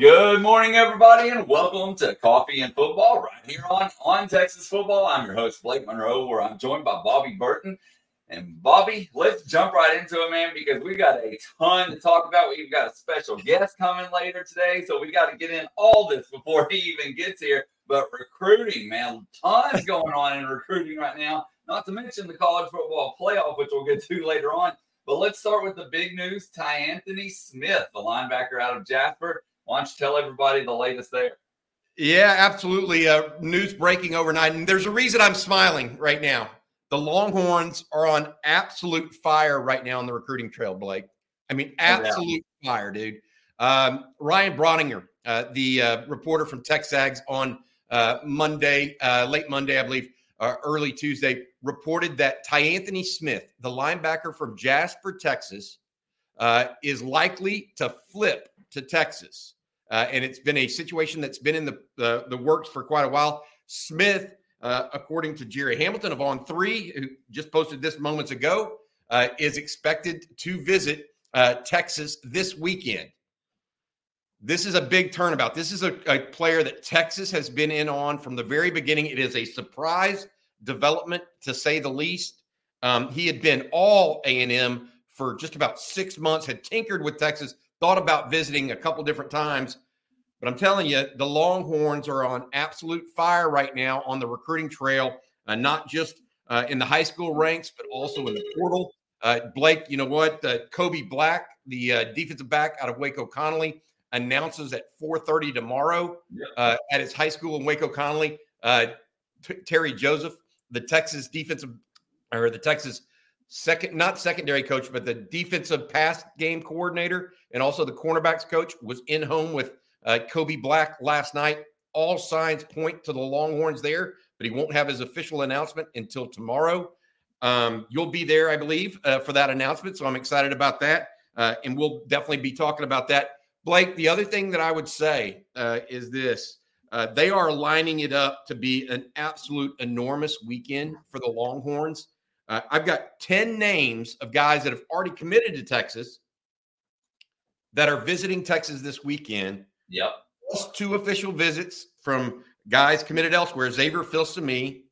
Good morning, everybody, and welcome to Coffee and Football right here on On Texas Football. I'm your host, Blake Monroe, where I'm joined by Bobby Burton. And Bobby, let's jump right into it, man, because we got a ton to talk about. We've got a special guest coming later today, so we got to get in all this before he even gets here. But recruiting, man, tons going on in recruiting right now. Not to mention the college football playoff, which we'll get to later on. But let's start with the big news. Ty Anthony Smith, the linebacker out of Jasper. Why don't you tell everybody the latest there? Yeah, absolutely. Uh, news breaking overnight. And there's a reason I'm smiling right now. The Longhorns are on absolute fire right now on the recruiting trail, Blake. I mean, absolute yeah. fire, dude. Um, Ryan Brauninger, uh, the uh, reporter from TexAgs on uh, Monday, uh, late Monday, I believe, uh, early Tuesday, reported that Ty Anthony Smith, the linebacker from Jasper, Texas, is likely to flip to Texas. And it's been a situation that's been in the, the works for quite a while. Smith uh, according to Jerry Hamilton of On Three, who just posted this moments ago, uh, is expected to visit uh, Texas this weekend. This is a big turnabout. This is a, a, player that Texas has been in on from the very beginning. It is a surprise development, to say the least. Um, he had been all A and M for just about six months. Had tinkered with Texas, thought about visiting a couple different times but I'm telling you, the Longhorns are on absolute fire right now on the recruiting trail, uh, not just uh, in the high school ranks, but also in the portal. Uh, Blake, you know what? Uh, Kobe Black, the uh, defensive back out of Waco Connally, announces at 4:30 tomorrow uh, at his high school in Waco Connally. T- Terry Joseph, the Texas defensive or the Texas second, not secondary coach, but the defensive pass game coordinator and also the cornerbacks coach was in home with uh, Kobe Black last night. All signs point to the Longhorns there, but he won't have his official announcement until tomorrow. Um, you'll be there, I believe, uh, for that announcement. So I'm excited about that. Uh, and we'll definitely be talking about that. Blake, the other thing that I would say uh, is this uh, they are lining it up to be an absolute enormous weekend for the Longhorns. Uh, I've got 10 names of guys that have already committed to Texas that are visiting Texas this weekend Yep. Plus two official visits from guys committed elsewhere: Xavier Filsaime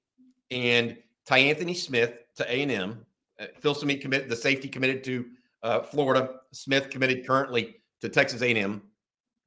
and Ty Anthony Smith to A and M. Uh, committed the safety committed to uh, Florida. Smith committed currently to Texas A&M.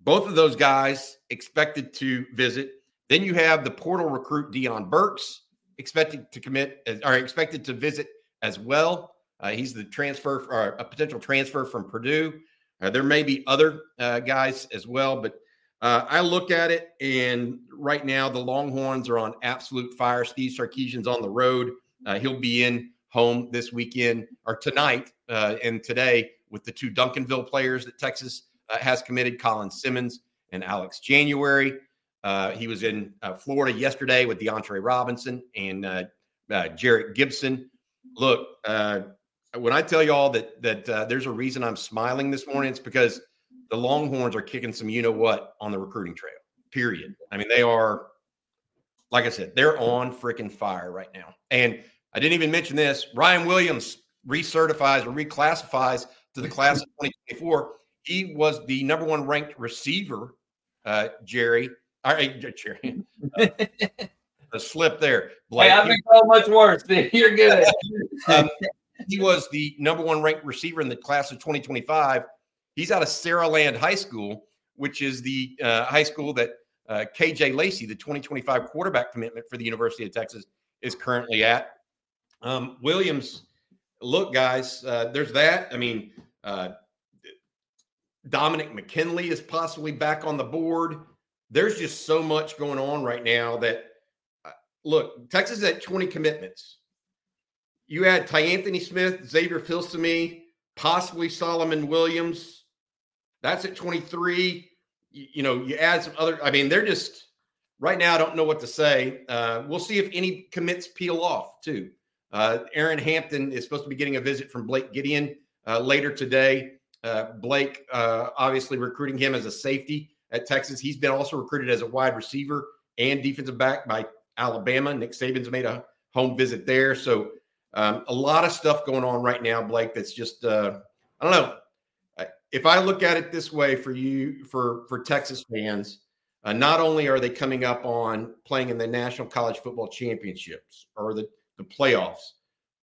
Both of those guys expected to visit. Then you have the portal recruit Deion Burks expected to commit or expected to visit as well. Uh, he's the transfer or a potential transfer from Purdue. Uh, there may be other uh, guys as well, but uh, I look at it, and right now the Longhorns are on absolute fire. Steve Sarkisian's on the road. Uh, he'll be in home this weekend or tonight uh, and today with the two Duncanville players that Texas uh, has committed, Colin Simmons and Alex January. he was in Florida yesterday with DeAndre Robinson and Jerrick Gibson. Look, when I tell y'all that that uh, there's a reason I'm smiling this morning, it's because the Longhorns are kicking some you know what on the recruiting trail. Period. I mean, they are, like I said, they're on freaking fire right now. And I didn't even mention this. Ryan Williams recertifies or reclassifies to the class of 2024. He was the number one ranked receiver, uh, Jerry. All right, Jerry. Uh, a slip there. Blake. Hey, I've been so much worse. You're good. um, he was the number one ranked receiver in the class of 2025. He's out of Saraland High School, which is the uh, high school that uh, KJ Lacey, the 2025 quarterback commitment for the University of Texas, is currently at. Um, Williams, look, guys, uh, there's that. I mean, uh, Dominic McKinley is possibly back on the board. There's just so much going on right now that, uh, look, Texas is at 20 commitments you had Ty Anthony Smith, Xavier Filsaime, possibly Solomon Williams. That's at 23. You, you, know, you add some other, I mean, they're just right now, I don't know what to say. Uh, we'll see if any commits peel off too. Uh, Aaron Hampton is supposed to be getting a visit from Blake Gideon uh, later today. Uh, Blake uh, obviously recruiting him as a safety at Texas. He's been also recruited as a wide receiver and defensive back by Alabama. Nick Saban's made a home visit there. So um, a lot of stuff going on right now, Blake. That's just uh, I don't know. If I look at it this way for you, for for Texas fans, uh, not only are they coming up on playing in the National College Football Championships or the, the playoffs,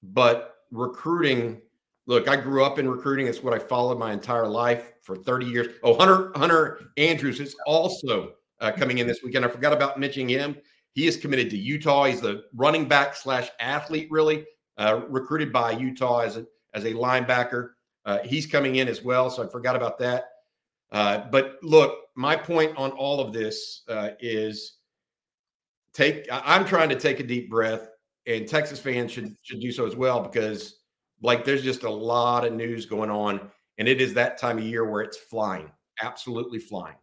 but recruiting. Look, I grew up in recruiting. It's what I followed my entire life for 30 years. Oh, Hunter Hunter Andrews is also uh, coming in this weekend. I forgot about mentioning him. He is committed to Utah. He's the running back slash athlete, really uh, recruited by Utah as a as a linebacker. Uh, he's coming in as well, so I forgot about that. Uh, but look, my point on all of this uh, is take. I'm trying to take a deep breath, and Texas fans should should do so as well because, like, there's just a lot of news going on, and it is that time of year where it's flying, absolutely flying.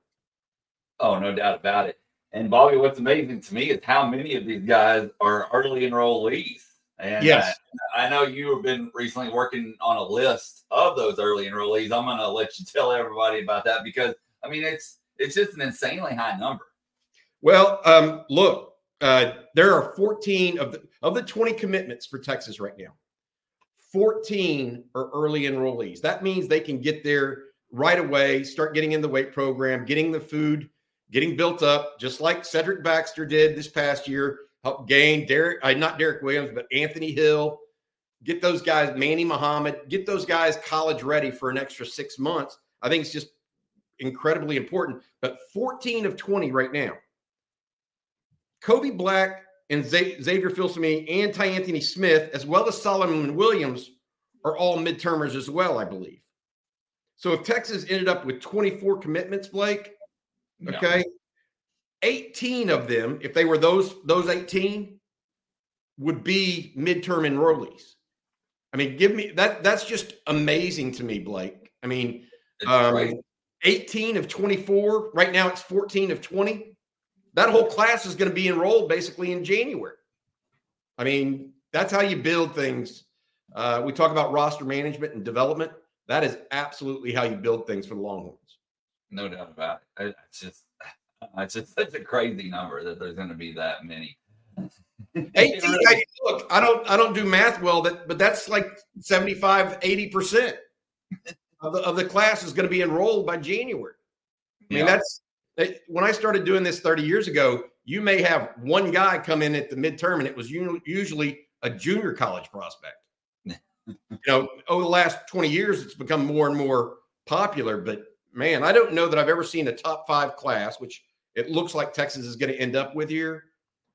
Oh, no doubt about it. And Bobby, what's amazing to me is how many of these guys are early enrollees. And yes, uh, I know you have been recently working on a list of those early enrollees. I'm going to let you tell everybody about that because I mean it's it's just an insanely high number. Well, um, look, uh, there are 14 of the of the 20 commitments for Texas right now. 14 are early enrollees. That means they can get there right away, start getting in the weight program, getting the food getting built up, just like Cedric Baxter did this past year. Help gain Derek, uh, not Derek Williams, but Anthony Hill. Get those guys, Manny Muhammad, get those guys college ready for an extra six months. I think it's just incredibly important. But 14 of 20 right now. Kobe Black and Xavier Filsaime and Ty Anthony Smith, as well as Solomon Williams, are all midtermers as well, I believe. So if Texas ended up with 24 commitments, Blake, Okay. 18 of them, if they were those those 18, would be midterm enrollees. I mean, give me that that's just amazing to me, Blake. I mean, um, 18 of 24, right now it's 14 of 20. That whole class is going to be enrolled basically in January. I mean, that's how you build things. Uh, we talk about roster management and development. That is absolutely how you build things for the Longhorns. No doubt about it. It's just it's just such a crazy number that there's going to be that many. 18, I, look, I don't I don't do math well, that but that's like 75, 80 percent of the of the class is going to be enrolled by January. I mean, yeah. that's when I started doing this 30 years ago, you may have one guy come in at the midterm, and it was usually a junior college prospect. you know, over the last 20 years, it's become more and more popular, but man, I don't know that I've ever seen a top five class, which it looks like Texas is going to end up with here,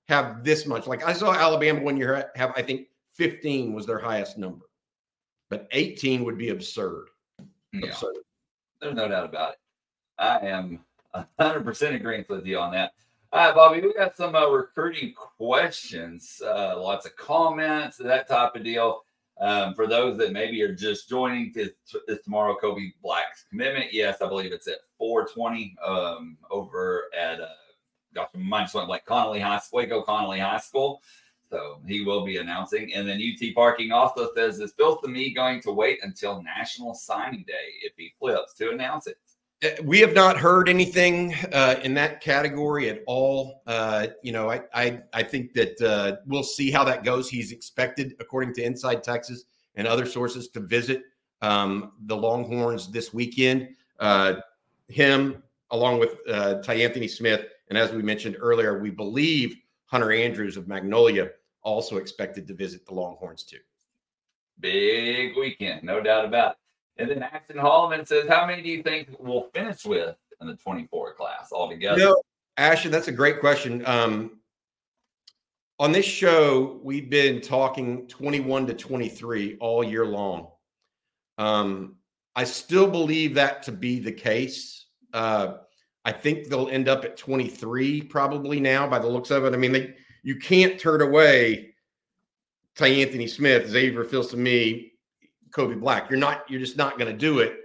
have this much. Like I saw Alabama one year have, I think 15 was their highest number, but 18 would be absurd. Yeah. Absurd. There's no doubt about it. I am 100% agreeing with you on that. All right, Bobby, we got some uh, recruiting questions, uh, lots of comments, that type of deal. Um, for those that maybe are just joining, is, is tomorrow Kobe Black's commitment? Yes, I believe it's at 420 um, over at uh, Dr. Minus one like Connally High School, Waco Connally High School. So he will be announcing. And then UT Parking also says, is Phil me going to wait until National Signing Day if he flips to announce it? Uh, we have not heard anything uh, in that category at all. Uh, you know, I I, I think that uh, we'll see how that goes. He's expected, according to Inside Texas and other sources, to visit um, the Longhorns this weekend. Uh, him, along with uh, Ty Anthony Smith, and as we mentioned earlier, we believe Hunter Andrews of Magnolia also expected to visit the Longhorns too. Big weekend, no doubt about it. And then Ashton Holloman says, How many do you think we'll finish with in the 24 class altogether? You know, Ashton, that's a great question. Um, on this show, we've been talking 21 to 23 all year long. Um, I still believe that to be the case. Uh, I think they'll end up at 23 probably now by the looks of it. I mean, they, you can't turn away Ty Anthony Smith, Xavier Filsaime, Kobe Black. You're not. You're just not going to do it.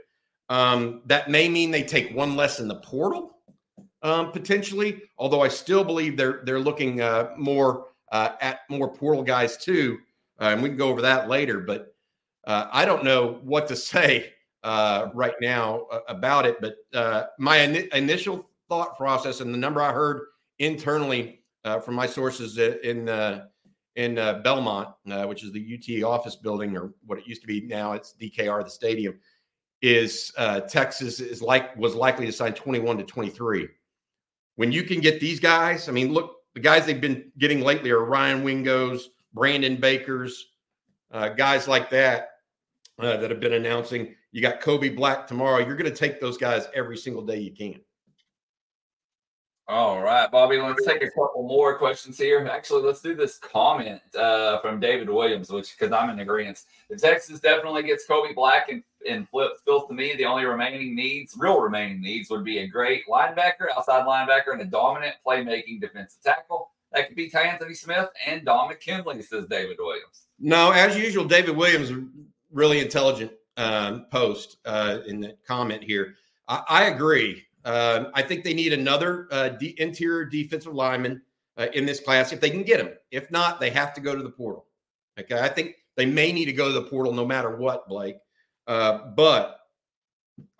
Um, that may mean they take one less in the portal um, potentially. Although I still believe they're they're looking uh, more uh, at more portal guys too, uh, and we can go over that later. But uh, I don't know what to say uh, right now uh, about it. But my in- initial thought process and the number I heard internally from my sources in in uh, Belmont, uh, which is the UT office building, or what it used to be now, it's DKR, the stadium. is uh, Texas is like was likely to sign 21 to 23. When you can get these guys, I mean, look, the guys they've been getting lately are Ryan Wingos, Brandon Bakers, uh, guys like that uh, that have been announcing. You got Kobe Black tomorrow. You're going to take those guys every single day you can. All right, Bobby, let's take a couple more questions here. Actually, let's do this comment uh, from David Williams, which because I'm in agreement. If Texas definitely gets Kobe Black and, and flips Filsaime, the only remaining needs, real remaining needs, would be a great linebacker, outside linebacker, and a dominant playmaking defensive tackle. That could be Anthony Smith and Don McKinley, says David Williams. No, as usual, David Williams, really intelligent um, post uh, in the comment here. I, I agree. Um, I think they need another uh, de- interior defensive lineman uh, in this class if they can get him. If not, they have to go to the portal. Okay, I think they may need to go to the portal no matter what, Blake. Uh, but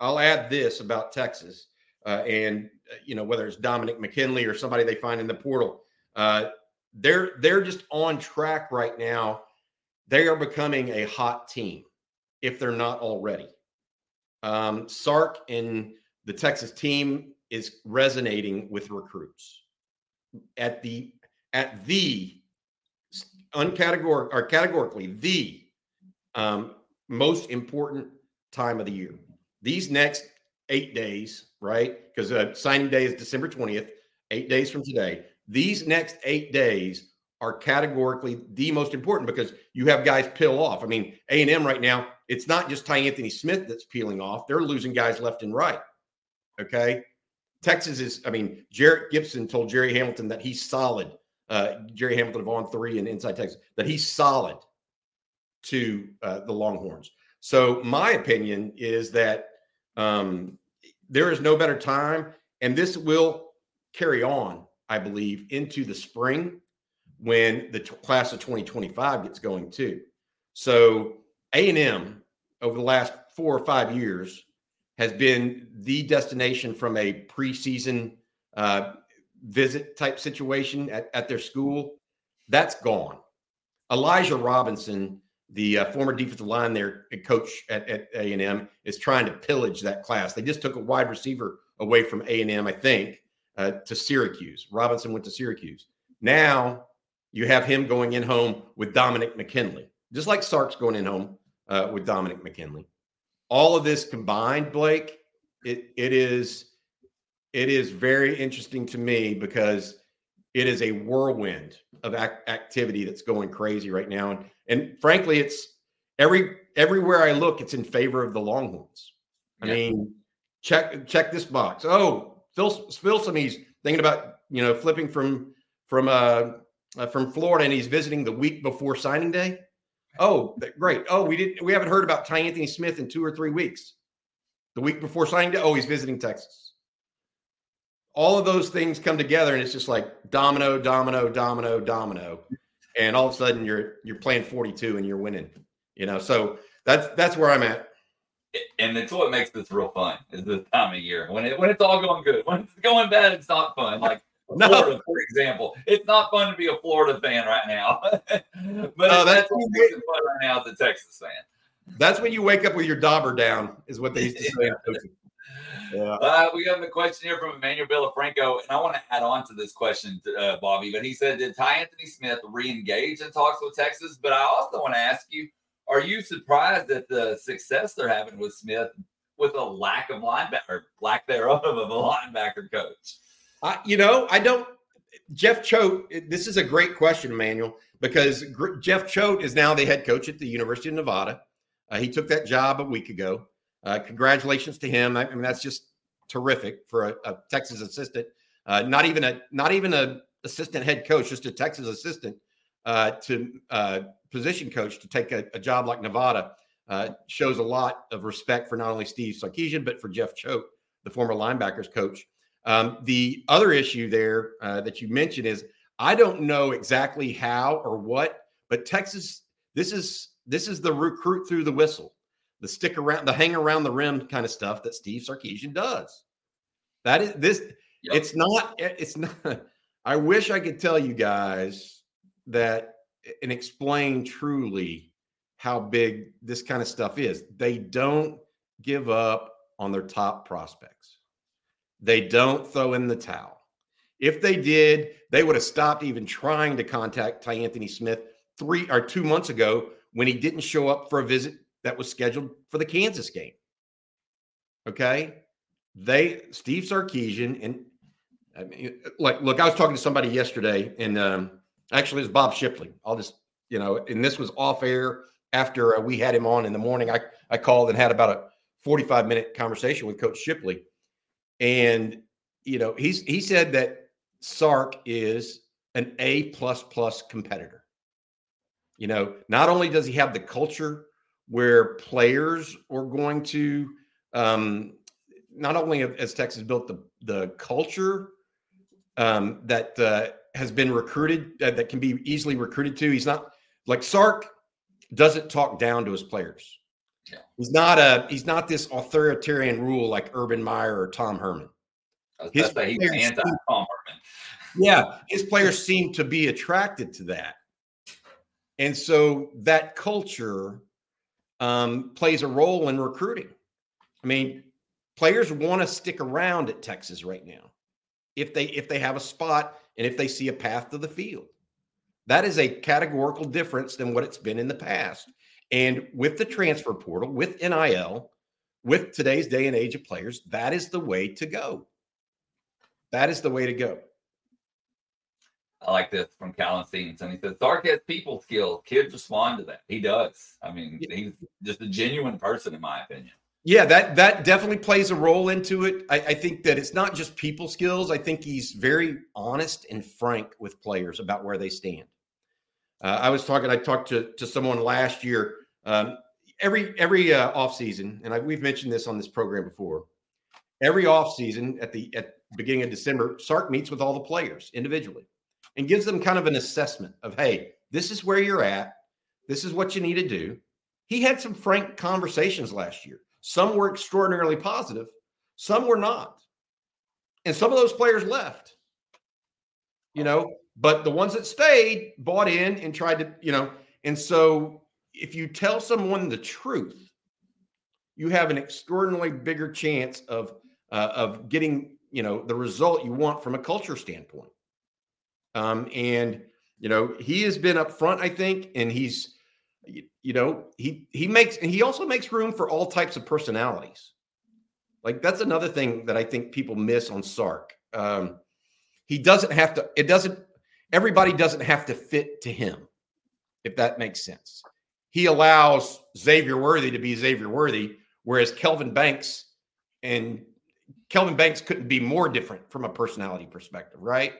I'll add this about Texas uh, and uh, you know whether it's Dominic McKinley or somebody they find in the portal. Uh, they're they're just on track right now. They are becoming a hot team if they're not already. Um, Sark and the Texas team is resonating with recruits at the at the uncategoric or categorically the um, most important time of the year. These next eight days, right? Because uh, signing day is December twentieth, eight days from today. These next eight days are categorically the most important because you have guys peel off. I mean, A and M right now, it's not just Ty Anthony Smith that's peeling off; they're losing guys left and right. Okay. Texas is, I mean, Jerrick Gibson told Jerry Hamilton that he's solid. Uh, Jerry Hamilton of On Three and Inside Texas, that he's solid to uh, the Longhorns. So, my opinion is that um, there is no better time, and this will carry on, I believe, into the spring when the t- class of 2025 gets going too. So, A&M over the last four or five years has been the destination from a preseason uh, visit type situation at, at their school. That's gone. Elijah Robinson, the uh, former defensive line there, coach at, at A&M, is trying to pillage that class. They just took a wide receiver away from A&M, I think, uh, to Syracuse. Robinson went to Syracuse. Now you have him going in home with Dominic McKinley, just like Sark's going in home uh, with Dominic McKinley all of this combined, Blake, it it is it is very interesting to me because it is a whirlwind of ac- activity that's going crazy right now, and and frankly, it's every everywhere I look, it's in favor of the Longhorns. I yeah. mean, check check this box. Oh, Phil Phil He's thinking about you know flipping from from uh, uh from Florida, and he's visiting the week before signing day. Oh, great. Oh, we didn't we haven't heard about Ty Anthony Smith in two or three weeks. The week before signing day, oh, he's visiting Texas. All of those things come together and it's just like domino, domino, domino, domino. And all of a sudden you're you're playing 42 and you're winning. You know, so that's that's where I'm at. And it's what makes this real fun is this time of year. When it when it's all going good. When it's going bad, it's not fun. Like no. Florida, for example. It's not fun to be a Florida fan right now, but no, that's, what makes it fun right now as a Texas fan. That's when you wake up with your dauber down, is what they used to say. yeah. Uh, we have a question here from Emmanuel Villafranco, and I want to add on to this question, to, uh, Bobby. But he said, "Did Ty Anthony Smith re-engage in talks with Texas?" But I also want to ask you: Are you surprised at the success they're having with Smith with a lack of linebacker, lack thereof of a linebacker coach? I, you know, I don't. Jeff Choate, this is a great question, Emmanuel, because Jeff Choate is now the head coach at the University of Nevada. Uh, he took that job a week ago. Uh, congratulations to him. I, I, mean, that's just terrific for a, a Texas assistant. Uh, not even a not even a assistant head coach, just a Texas assistant uh, to uh, position coach to take a, a job like Nevada uh, shows a lot of respect for not only Steve Sarkisian but for Jeff Choate, the former linebackers coach. Um, the other issue there uh, that you mentioned is I don't know exactly how or what, but Texas, this is this is the recruit through the whistle, the stick around, the hang around the rim kind of stuff that Steve Sarkisian does. That is this. Yep. It's not. It's not. I wish I could tell you guys that and explain truly how big this kind of stuff is. They don't give up on their top prospects. They don't throw in the towel. If they did, they would have stopped even trying to contact Ty Anthony Smith three or two months ago when he didn't show up for a visit that was scheduled for the Kansas game. Okay. They, Steve Sarkisian, and I mean, like, look, I was talking to somebody yesterday, and um, actually, it was Bob Shipley. I'll just, you know, and this was off air after uh, we had him on in the morning. I, I called and had about a 45 minute conversation with Coach Shipley. And, you know, he's, he said that Sark is an A plus plus competitor. You know, not only does he have the culture where players are going to, um, not only has Texas built the the culture um, that uh, has been recruited uh, that can be easily recruited to. He's not like Sark doesn't talk down to his players. He's not a he's not this authoritarian rule like Urban Meyer or Tom Herman. His he's anti Tom Herman. Yeah, his players seem to be attracted to that. And so that culture um, plays a role in recruiting. I mean, players want to stick around at Texas right now if they if they have a spot and if they see a path to the field. That is a categorical difference than what it's been in the past. And with the transfer portal, with NIL, with today's day and age of players, that is the way to go. That is the way to go. I like this from Callan Stevenson. He says Sark has people skills. Kids respond to that. He does. I mean, he's just a genuine person, in my opinion. Yeah, that that definitely plays a role into it. I, I, think that it's not just people skills. I think he's very honest and frank with players about where they stand. Uh, I was talking. I talked to to someone last year. Um, every every uh, off season, and I, we've mentioned this on this program before. Every off season, at the at beginning of December, Sark meets with all the players individually and gives them kind of an assessment of, hey, this is where you're at. This is what you need to do. He had some frank conversations last year some were extraordinarily positive, some were not. And some of those players left, you know, but the ones that stayed bought in and tried to, you know, and so if you tell someone the truth, you have an extraordinarily bigger chance of uh, of getting you know the result you want from a culture standpoint. Um, and you know he has been up front, I think, and he's you, know, he he makes and he also makes room for all types of personalities. Like that's another thing that I think people miss on Sark. Um, he doesn't have to. It doesn't. Everybody doesn't have to fit to him, if that makes sense. He allows Xavier Worthy to be Xavier Worthy, whereas Kelvin Banks and Kelvin Banks couldn't be more different from a personality perspective, right?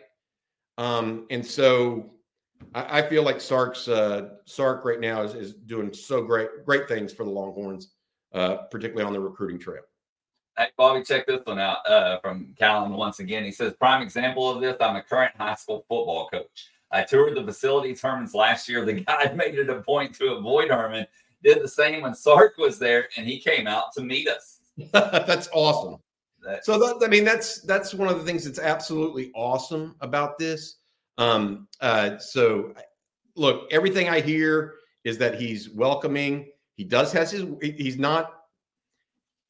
Um, and so I, I feel like Sark's uh, Sark right now is, is doing so great, great things for the Longhorns, uh, particularly on the recruiting trail. Hey, Bobby, check this one out uh, from Callan once again. He says, prime example of this, I'm a current high school football coach. I toured the facilities Herman's last year. The guy made it a point to avoid Herman. Did the same when Sark was there, and he came out to meet us. that's awesome. so that, I mean, that's that's one of the things that's absolutely awesome about this. Um, uh, so look, everything I hear is that he's welcoming. He does has his he's not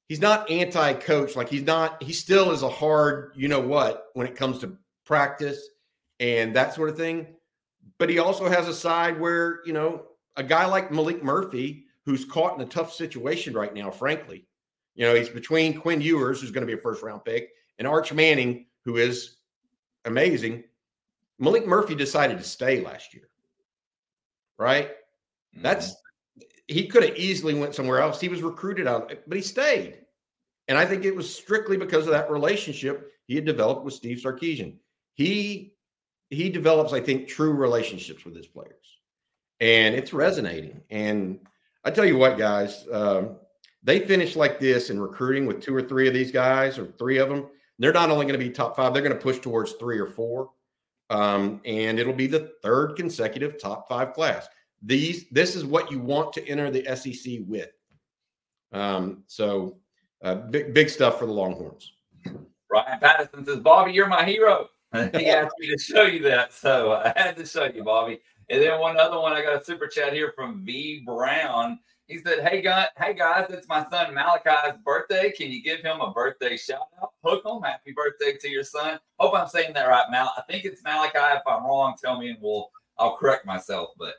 he's not anti-coach. Like he's not, he still is a hard, you know what, when it comes to practice and that sort of thing. But he also has a side where, you know, a guy like Maalik Murphy, who's caught in a tough situation right now, frankly. You know, he's between Quinn Ewers, who's going to be a first round pick, and Arch Manning, who is amazing. Maalik Murphy decided to stay last year, right? Mm-hmm. That's he could have easily went somewhere else. He was recruited out, but he stayed, and I think it was strictly because of that relationship he had developed with Steve Sarkisian. He he develops, I think, true relationships with his players, and it's resonating. And I tell you what, guys, um, they finish like this in recruiting with two or three of these guys, or three of them. They're not only going to be top five; they're going to push towards three or four um, and it'll be the third consecutive top five class. These this is what you want to enter the SEC with. Um, so uh, big big stuff for the Longhorns. Ryan Patterson says, "Bobby, you're my hero." he asked me to show you that, so I had to show you, Bobby. And then one other one, I got a super chat here from V Brown. He said, "Hey guys, hey guys, it's my son Malachi's birthday. Can you give him a birthday shout out? Hook him, happy birthday to your son. Hope I'm saying that right, Mal. I think it's Malachi. If I'm wrong, tell me and we'll I'll correct myself. But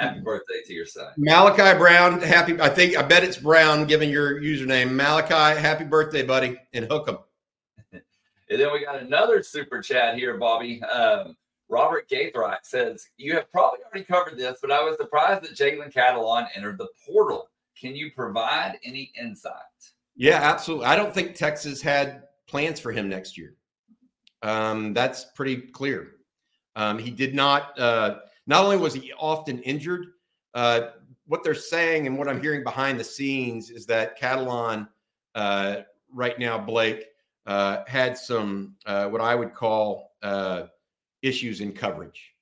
happy birthday to your son, Malachi Brown. Happy. I think I bet it's Brown. Given your username, Malachi. Happy birthday, buddy, and hook him. and then we got another super chat here, Bobby. Um, Robert Gaithright says, You have probably already covered this, but I was surprised that Jalen Catalon entered the portal. Can you provide any insight? Yeah, absolutely. I don't think Texas had plans for him next year. Um, that's pretty clear. Um, he did not, uh, not only was he often injured, uh, what they're saying and what I'm hearing behind the scenes is that Catalon uh, right now, Blake, uh, had some, uh, what I would call, uh, issues in coverage.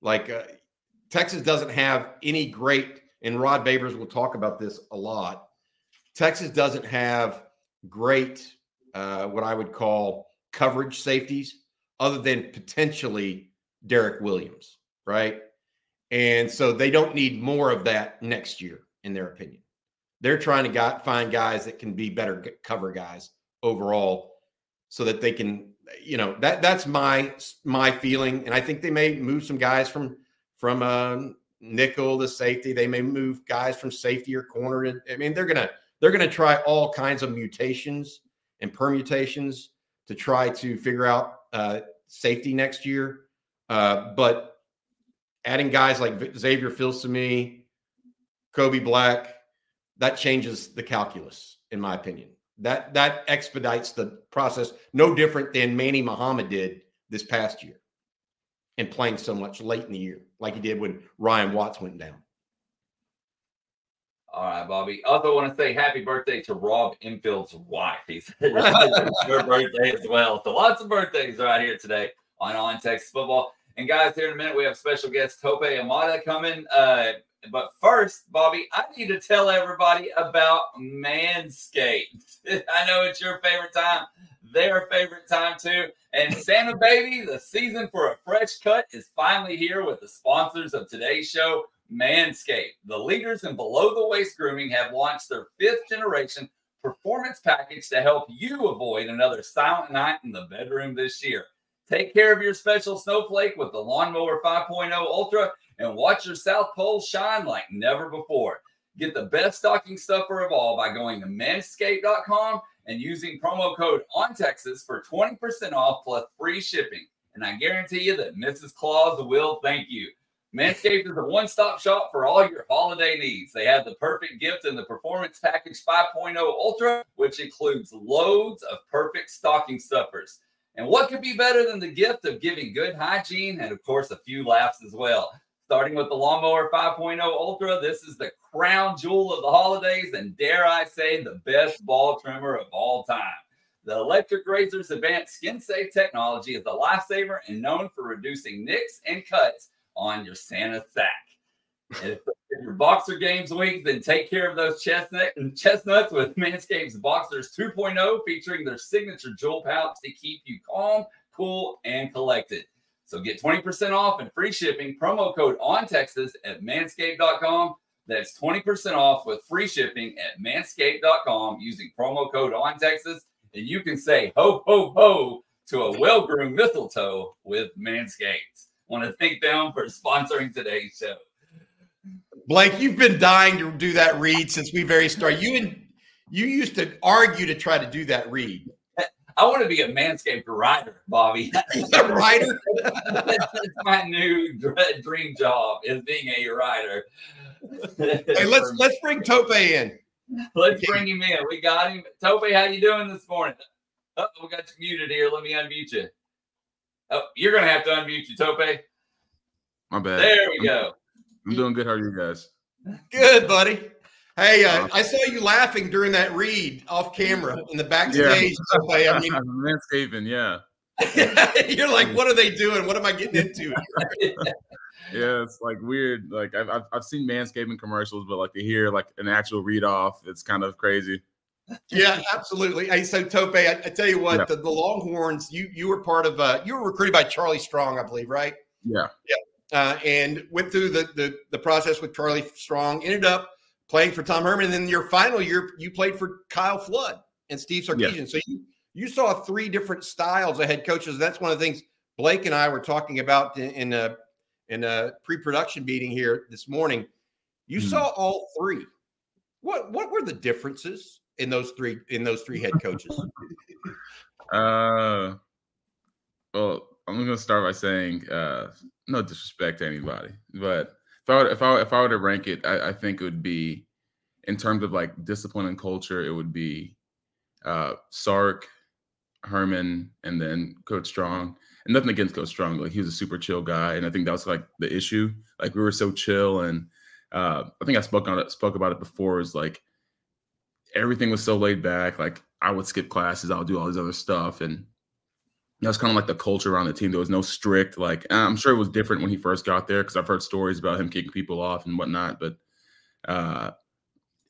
Like uh, Texas doesn't have any great, and Rod Babers will talk about this a lot. Texas doesn't have great, what I would call coverage safeties, other than potentially Derek Williams, right? And so they don't need more of that next year, in their opinion. They're trying to got, find guys that can be better cover guys overall so that they can you know that that's my my feeling, and I think they may move some guys from from um, nickel to safety. They may move guys from safety or corner. I mean, they're gonna they're gonna try all kinds of mutations and permutations to try to figure out uh, safety next year. Uh, but adding guys like Xavier Filsaime, Kobe Black, that changes the calculus, in my opinion. That that expedites the process, no different than Manny Muhammad did this past year, and playing so much late in the year, like he did when Ryan Watts went down. All right, Bobby. Also, want to say happy birthday to Rob Infield's wife. He said her birthday as well. So lots of birthdays right here today on On Texas Football. And guys, here in a minute we have special guest Tope Imade coming. Uh, but first, Bobby, I need to tell everybody about Manscaped. I know it's your favorite time, their favorite time too. And Santa Baby, the season for a fresh cut is finally here with the sponsors of today's show, Manscaped. The leaders in below the waist grooming have launched their fifth generation performance package to help you avoid another silent night in the bedroom this year. Take care of your special snowflake with the Lawnmower 5.0 Ultra and watch your South Pole shine like never before. Get the best stocking stuffer of all by going to manscaped.com and using promo code ONTEXAS for 20% off plus free shipping. And I guarantee you that Mrs. Claus will thank you. Manscaped is a one stop shop for all your holiday needs. They have the perfect gift in the Performance Package 5.0 Ultra, which includes loads of perfect stocking stuffers. And what could be better than the gift of giving good hygiene and, of course, a few laughs as well? Starting with the Lawnmower 5.0 Ultra, this is the crown jewel of the holidays and dare I say the best ball trimmer of all time. The electric razor's advanced skin safe technology is a lifesaver and known for reducing nicks and cuts on your Santa sack. If, your boxer game's weak, then take care of those chestnut chestnuts with Manscaped's Boxers 2.0, featuring their signature jewel pouch to keep you calm, cool, and collected. So get 20% off and free shipping. Promo code on Texas at manscaped.com. That's 20% off with free shipping at manscaped.com using promo code on Texas. And you can say ho, ho, ho to a well groomed mistletoe with Manscaped. Want to thank them for sponsoring today's show. Blake, you've been dying to do that read since we very started. You and you used to argue to try to do that read. I want to be a manscaped writer, Bobby. a writer? That's my new dream job is being a writer. hey, let's let's bring Tope in. Let's bring him in. We got him. Tope, how you doing this morning? Oh, we got you muted here. Let me unmute you. Oh, you're gonna have to unmute you, Tope. My bad. There we go. I'm doing good. How are you guys? Good, buddy. Hey, uh, I saw you laughing during that read off camera in the backstage. Yeah. I mean, landscaping, yeah. You're like, what are they doing? What am I getting into? yeah, it's like weird. Like I've, I've, I've seen manscaping commercials, but like to hear like an actual read off, it's kind of crazy. Yeah, absolutely. Hey, so Tope, I, I tell you what, yeah. the, the, Longhorns, you you were part of. Uh, you were recruited by Charlie Strong, I believe, right? Yeah, yeah, uh, and went through the, the the process with Charlie Strong. Ended up playing for Tom Herman. And then your final year, you played for Kyle Flood and Steve Sarkisian. Yeah. So you, you saw three different styles of head coaches. That's one of the things Blake and I were talking about in, in a in a pre-production meeting here this morning. You mm. saw all three. What what were the differences in those three in those three head coaches? uh, well, I'm gonna start by saying uh, no disrespect to anybody, but if I if I if I were to rank it, I, I think it would be in terms of like discipline and culture, it would be uh, Sark, Herman, and then Coach Strong. And nothing against Coach Strong, like he was a super chill guy, and I think that was like the issue. Like we were so chill, and uh, I think I spoke on it, spoke about it before. Is like everything was so laid back. Like I would skip classes, I would do all this other stuff, and that was kind of like the culture around the team. There was no strict like. I'm sure it was different when he first got there because I've heard stories about him kicking people off and whatnot. But uh,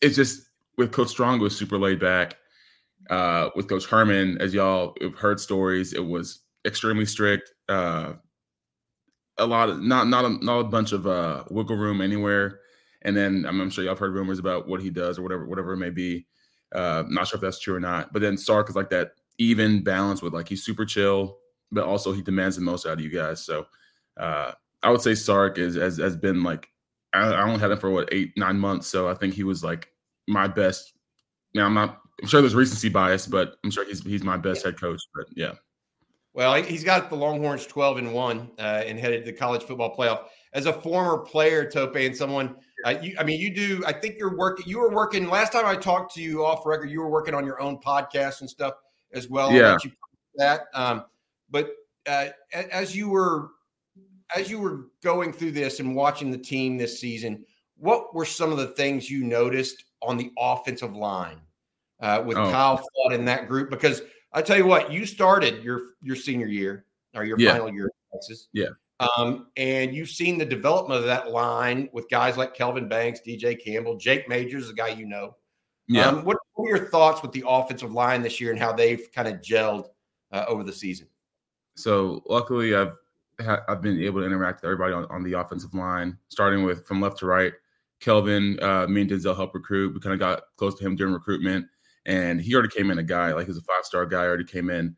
it's just with Coach Strong, was super laid back. Uh, with Coach Herman, as y'all have heard stories, it was extremely strict. Uh, a lot of not not a, not a bunch of uh, wiggle room anywhere. And then I'm, I'm, sure y'all have heard rumors about what he does or whatever whatever it may be. Uh, not sure if that's true or not. But then Sark is like that even balance with like he's super chill, but also he demands the most out of you guys. So uh, I would say Sark is has, has been like I, I only had him for what eight nine months, so I think he was like my best. Now I'm not. I'm sure there's recency bias, but I'm sure he's he's my best head coach. But yeah. Well, he's got the Longhorns 12 and one uh, and headed to the college football playoff. As a former player, Tope, and someone, uh, you, I mean, you do. I think you're working. You were working last time I talked to you off record. You were working on your own podcast and stuff as well. Yeah. that. Um, but uh, as you were as you were going through this and watching the team this season, what were some of the things you noticed on the offensive line uh, with oh. Kyle Flood in that group? Because I tell you what, you started your your senior year or your yeah. final year at Texas. Yeah. Um, and you've seen the development of that line with guys like Kelvin Banks, DJ Campbell, Jake Majors, a guy you know. Yeah. Um, what, what, are your thoughts with the offensive line this year and how they've kind of gelled uh, over the season? So luckily, I've I've been able to interact with everybody on, on the offensive line, starting with from left to right. Kelvin, uh, me and Denzel helped recruit. We kind of got close to him during recruitment and he already came in a guy like he's a five star guy. Already came in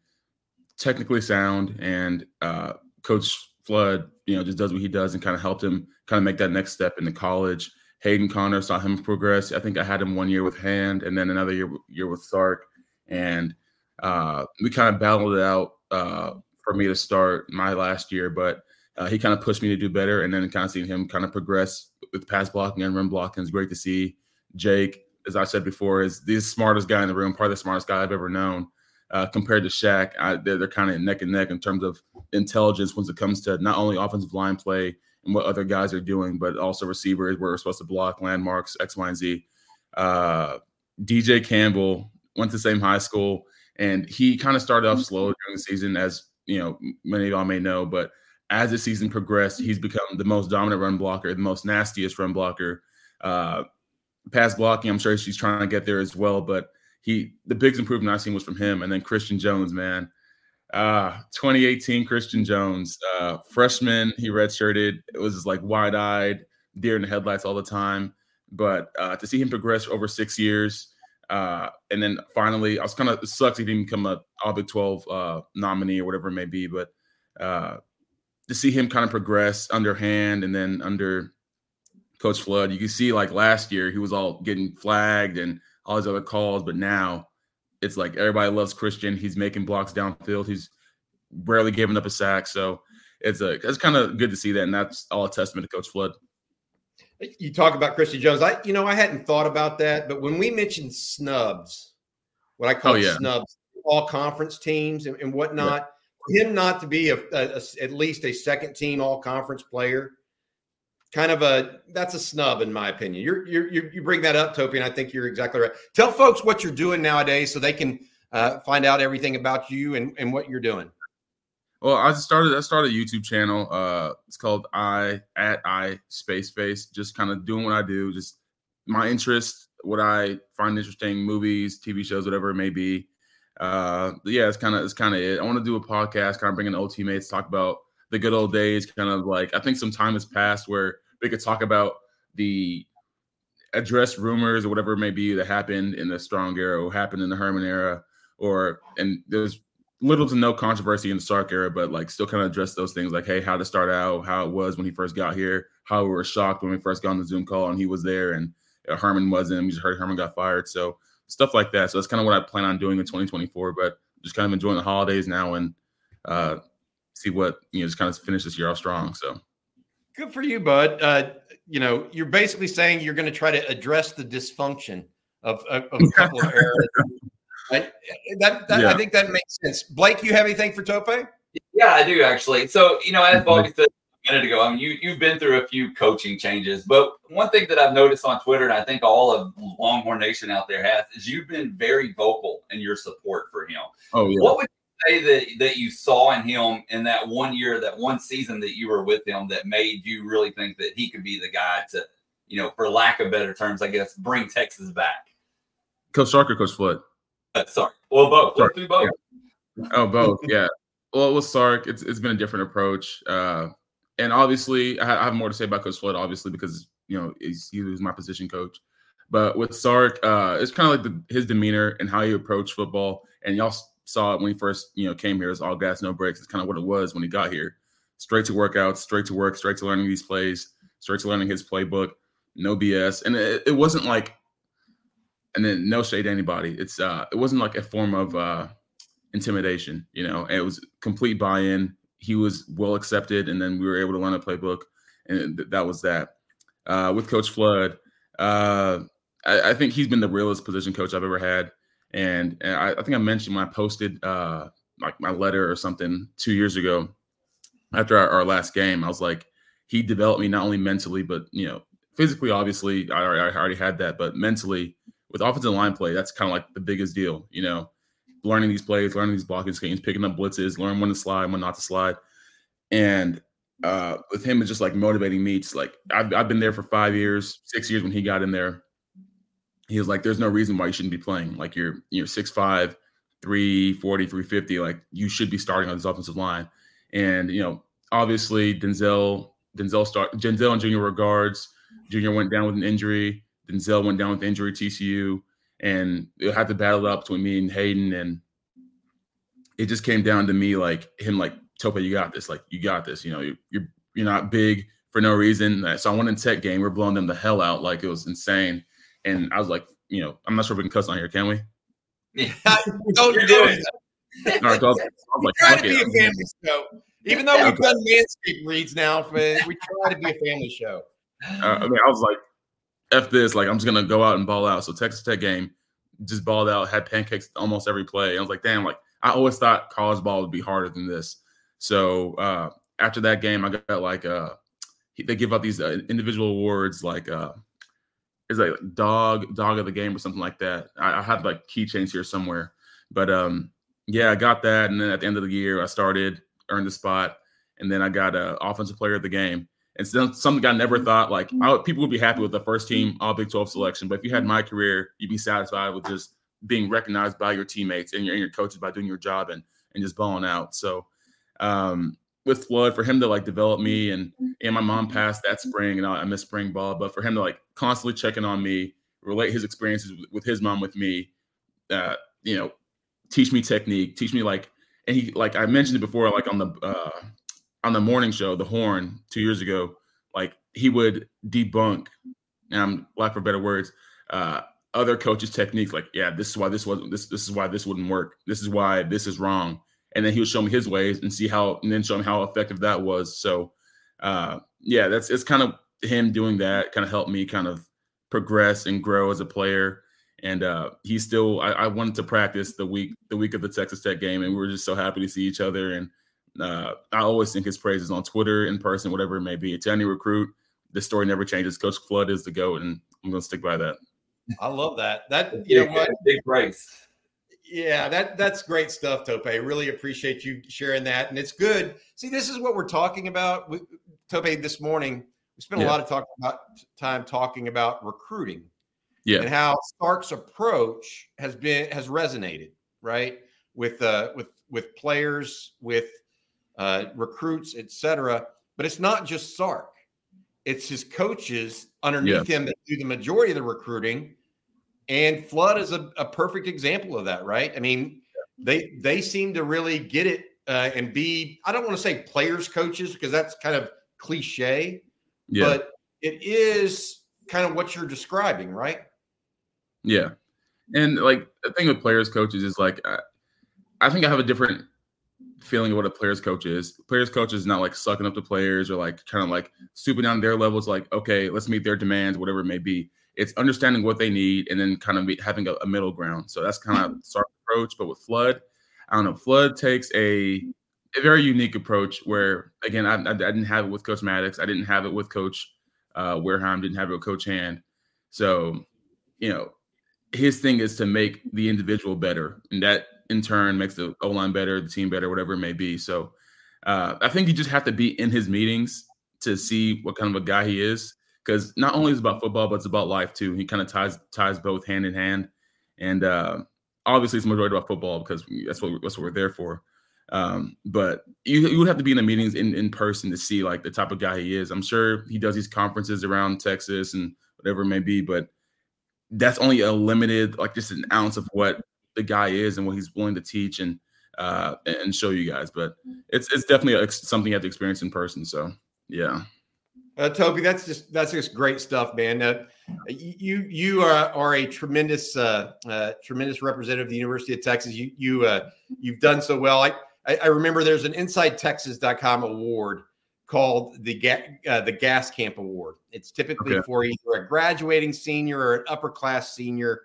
technically sound, and uh, Coach Flood, you know, just does what he does and kind of helped him kind of make that next step into college. Hayden Conner saw him progress. I think I had him one year with Hand, and then another year year with Sark, and uh, we kind of battled it out uh, for me to start my last year, but. Uh, he kind of pushed me to do better, and then kind of seeing him kind of progress with pass blocking and run blocking is great to see. Jake, as I said before, is the smartest guy in the room, probably the smartest guy I've ever known. Uh, compared to Shaq, I, they're, they're kind of neck and neck in terms of intelligence when it comes to not only offensive line play and what other guys are doing, but also receivers where we're supposed to block landmarks, X, Y, and Z. Uh, DJ Campbell went to the same high school, and he kind of started off slow during the season, as you know, many of y'all may know. But as the season progressed, he's become the most dominant run blocker, the most nastiest run blocker. Uh, pass blocking, I'm sure she's trying to get there as well. But he, the biggest improvement I've seen was from him. And then Christian Jones, man. Uh, 2018 Christian Jones, uh, freshman, he redshirted. It was just like wide eyed, deer in the headlights all the time. But uh, to see him progress over six years, uh, and then finally, I was kind of sucks he didn't become a All Big 12 uh, nominee or whatever it may be. But uh, to see him kind of progress under Hand and then under Coach Flood. You can see like last year he was all getting flagged and all these other calls, but now it's like everybody loves Christian. He's making blocks downfield. He's rarely giving up a sack. So it's a it's kind of good to see that, and that's all a testament to Coach Flood. You talk about Christian Jones. I you know I hadn't thought about that, but when we mentioned snubs, what I call oh, yeah. snubs, all conference teams and, and whatnot, yeah. him not to be a, a, a, at least a second team all conference player kind of a that's a snub in my opinion. You're, you're, you bring that up, Tope, and I think you're exactly right. Tell folks what you're doing nowadays so they can uh, find out everything about you and, and what you're doing. Well, I started I started a YouTube channel. Uh, it's called I at I Space Face. Just kind of doing what I do, just my interest, what I find interesting, movies, TV shows, whatever it may be. Uh, yeah, it's kind of it's kind of it. I want to do a podcast, kind of bring in old teammates, talk about the good old days. Kind of like I think some time has passed where we could talk about the address rumors or whatever it may be that happened in the Strong era or happened in the Herman era, or and there's little to no controversy in the Sark era, but like still kind of address those things like, hey, how to start out, how it was when he first got here, how we were shocked when we first got on the Zoom call and he was there and uh, Herman wasn't. We just heard Herman got fired. So stuff like that. So that's kind of what I plan on doing in 2024, but just kind of enjoying the holidays now and uh, see what, you know, just kind of finish this year off strong. So good for you, bud. Uh, you know, you're basically saying you're going to try to address the dysfunction of, of, of a couple of eras. I, that, that yeah. I think that makes sense. Blake, you have anything for Tope? Yeah, I do actually. So, you know, as Bobby said a minute ago, I mean, you you've been through a few coaching changes, but one thing that I've noticed on Twitter, and I think all of Longhorn Nation out there has, is you've been very vocal in your support for him. Oh, yeah. What would you say that that you saw in him in that one year, that one season that you were with him, that made you really think that he could be the guy to, you know, for lack of better terms, I guess, bring Texas back? Coach Sark or Coach Flood? Uh, sorry. Well, both. Sark. Let's both. Yeah. Oh, both. Yeah. Well, with Sark, it's it's been a different approach. Uh, and obviously, I have more to say about Coach Flood, obviously, because you know he was my position coach. But with Sark, uh, it's kind of like the, his demeanor and how he approached football. And y'all saw it when he first you know came here. It's all gas, no breaks. It's kind of what it was when he got here. Straight to workouts, straight to work, straight to learning these plays, straight to learning his playbook. No BS. And it, it wasn't like and then no shade to anybody. It's uh, it wasn't like a form of uh, intimidation, you know. It was complete buy-in. He was well accepted, and then we were able to learn a playbook, and th- that was that. Uh, with Coach Flood, uh, I, I, think he's been the realest position coach I've ever had, and, and I, I, think I mentioned when I posted uh, like my letter or something two years ago after our, our last game, I was like, he developed me not only mentally but you know physically. Obviously, I, I already had that, but mentally with offensive line play, that's kind of like the biggest deal, you know, learning these plays, learning these blocking schemes, picking up blitzes, learn when to slide, when not to slide. And uh, with him, it's just like motivating me. It's like I've, I've been there for five years, six years when he got in there. He was like, there's no reason why you shouldn't be playing. Like you're, you're 6'5, 340, 350. Like you should be starting on this offensive line. And, you know, obviously Denzel, Denzel start Denzel and Junior were guards. Junior went down with an injury. Denzel went down with injury TCU, and they had to battle out between me and Hayden, and it just came down to me like him like Tope, you got this, like you got this. You know, you're you're, you're not big for no reason. So I went in tech game, we're blowing them the hell out, like it was insane. And I was like, you know, I'm not sure if we can cuss on here, can we? Yeah, don't do it. All right, so I was, I was like, trying to be a family show. Even though we've done landscape reads now, for, we try to be a family show. Uh, I mean, I was like, F this, like I'm just gonna go out and ball out. So Texas Tech game, just balled out, had pancakes almost every play. I was like, damn, like I always thought college ball would be harder than this. So uh, after that game, I got like uh, they give out these uh, individual awards, like it's like dog dog of the game or something like that. I, I have like keychains here somewhere, but um, yeah, I got that. And then at the end of the year, I started earned the spot, and then I got a offensive player of the game. It's something I never mm-hmm. thought like I, people would be happy with the first team All Big 12 selection. But if you had my career, you'd be satisfied with just being recognized by your teammates and your, and your coaches by doing your job and and just balling out. So um, with Flood, for him to like develop me and and my mom passed that spring and I, I missed spring ball, but for him to like constantly checking on me, relate his experiences with, with his mom with me, uh, you know, teach me technique, teach me like, and he like I mentioned it before, like on the uh, on the morning show, The Horn, two years ago, like he would debunk, and I'm lack for better words, uh, other coaches' techniques. Like, yeah, this is why this wasn't this. This is why this wouldn't work. This is why this is wrong. And then he would show me his ways and see how, and then show me how effective that was. So, uh, yeah, that's it's kind of him doing that. Kind of helped me kind of progress and grow as a player. And uh, he still, I, I wanted to practice the week the week of the Texas Tech game, and we were just so happy to see each other and uh, I always think his praises on Twitter, in person, whatever it may be. To any recruit, the story never changes. Coach Flood is the goat, and I'm going to stick by that. I love that. That you know what? Big praise. Yeah, that that's great stuff, Tope. Really appreciate you sharing that, and it's good. See, this is what we're talking about, we, Tope. This morning, we spent yeah. a lot of talk about time talking about recruiting, yeah, and how Sark's approach has been has resonated, right, with uh with with players, with uh, recruits, etc. But it's not just Sark. It's his coaches underneath yeah. him that do the majority of the recruiting. And Flood is a, a perfect example of that, right? I mean, they they seem to really get it uh, and be I don't want to say players coaches because that's kind of cliche, yeah. but it is kind of what you're describing, right? Yeah, and like the thing with players coaches is like I, I think I have a different feeling of what a players coach is. Players coach is not like sucking up the players or like kind of like stooping down their levels. Like okay, let's meet their demands, whatever it may be. It's understanding what they need and then kind of having a, a middle ground. So that's kind of our approach. But with Flood, I don't know. Flood takes a a very unique approach where, again, I, I, didn't have it with Coach Maddox. I didn't have it with Coach uh, Warehime. Didn't have it with Coach Hand. So, you know, his thing is to make the individual better, and that in turn makes the O line better, the team better, whatever it may be. So, uh, I think you just have to be in his meetings to see what kind of a guy he is, because not only is it about football, but it's about life too. He kind of ties ties both hand in hand, and uh, obviously it's majority about football because that's what that's what we're there for. Um, but you, you would have to be in the meetings in, in person to see like the type of guy he is. I'm sure he does these conferences around Texas and whatever it may be, but that's only a limited, like just an ounce of what the guy is and what he's willing to teach and uh and show you guys. But it's it's definitely a, something you have to experience in person. So yeah. Uh, Toby, that's just that's just great stuff, man. Uh, you you are, are a tremendous uh, uh, tremendous representative of the University of Texas. You you uh, you've done so well. I, I, I remember there's an InsideTexas.com award called the uh, the Gas Camp Award. It's typically okay. for either a graduating senior or an upper class senior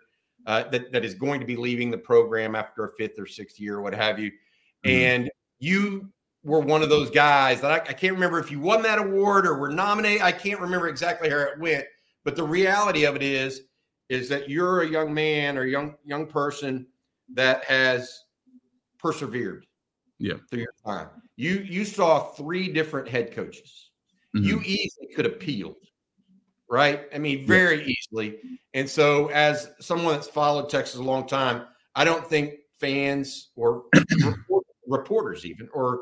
uh, that that is going to be leaving the program after a fifth or sixth year or what have you. Mm-hmm. And you were one of those guys that I, I, can't remember if you won that award or were nominated. I can't remember exactly how it went, but the reality of it is, is that you're a young man or young young person that has persevered. Yeah. Through your time, you you saw three different head coaches. Mm-hmm. You easily could have peeled, right? I mean, very yeah. easily. And so, as someone that's followed Texas a long time, I don't think fans or reporters, even or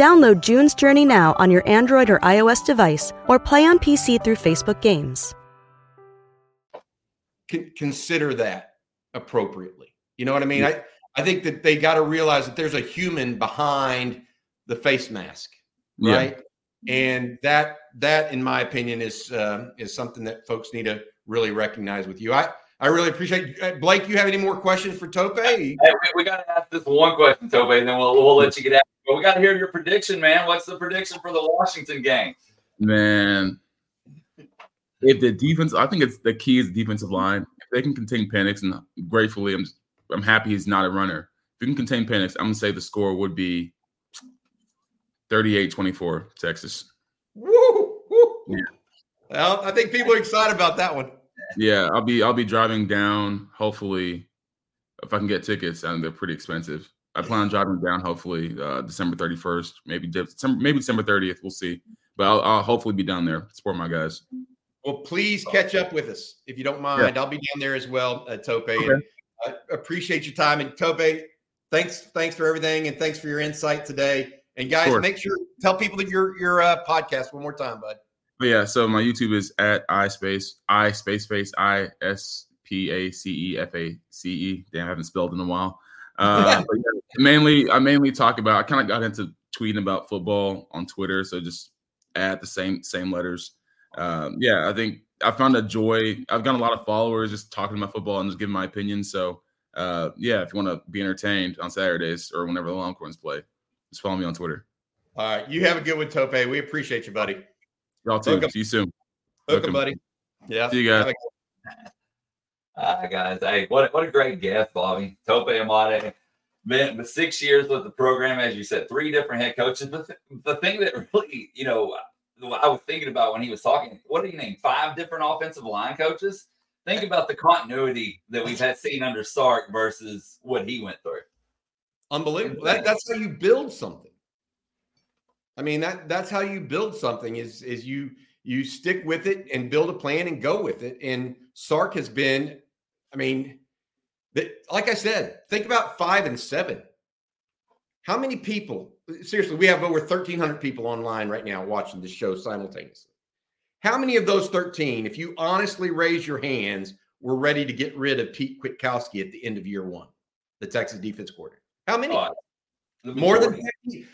Download June's Journey now on your Android or iOS device or play on PC through Facebook Games. Consider that appropriately. You know what I mean? I, I think that they got to realize that there's a human behind the face mask, right? Yeah. And that that, in my opinion, is uh, is something that folks need to really recognize with you. I I really appreciate uh, Blake. You have any more questions for Tope? Hey, we, we got to ask this one question, Tope, and then we'll we'll let you get out. But we got to hear your prediction, man. What's the prediction for the Washington game? Man, if the defense, I think it's the key is defensive line. If they can contain Penix, and gratefully, I'm I'm happy he's not a runner. If you can contain Penix, I'm gonna say the score would be 38-24 Texas. Woo, woo. Yeah. Well, I think people are excited about that one. Yeah, I'll be I'll be driving down. Hopefully, if I can get tickets, and they're pretty expensive. I plan on driving down hopefully uh, December 31st, maybe December, maybe December 30th. We'll see, but I'll, I'll, hopefully be down there support my guys. Well, please catch up with us if you don't mind. Yeah. I'll be down there as well, uh, Tope. Okay. And I appreciate your time and Tope. Thanks, thanks for everything, and thanks for your insight today. And guys, make sure tell people that your your uh, podcast one more time, bud. But yeah, so my YouTube is at i space i space face i s p a c e f a c e. Damn, I haven't spelled in a while. Uh, yeah, mainly, I mainly talk about. I kind of got into tweeting about football on Twitter, so just add the same same letters. Um, yeah, I think I found a joy. I've got a lot of followers just talking about football and just giving my opinion. So uh, yeah, if you want to be entertained on Saturdays or whenever the Longhorns play, just follow me on Twitter. All right, you have a good one, Tope. We appreciate you, buddy. Y'all too. See you soon. Welcome, buddy. Yeah. See you guys. Hi, guys. Hey, what, what a great guest, Bobby. Tope Imade. Been with six years with the program, as you said, three different head coaches. But the, the thing that really, you know, I was thinking about when he was talking, what did he name? Five different offensive line coaches. think about the continuity that we've had seen under Sark versus what he went through. Unbelievable. That, that's how you build something. I mean that that's how you build something is is you you stick with it and build a plan and go with it. And Sark has been, I mean, like I said, think about five and seven. How many people? Seriously, we have over 1,300 people online right now watching this show simultaneously. How many of those 13, if you honestly raise your hands, were ready to get rid of Pete Kwiatkowski at the end of year one, the Texas defense coordinator? How many? More than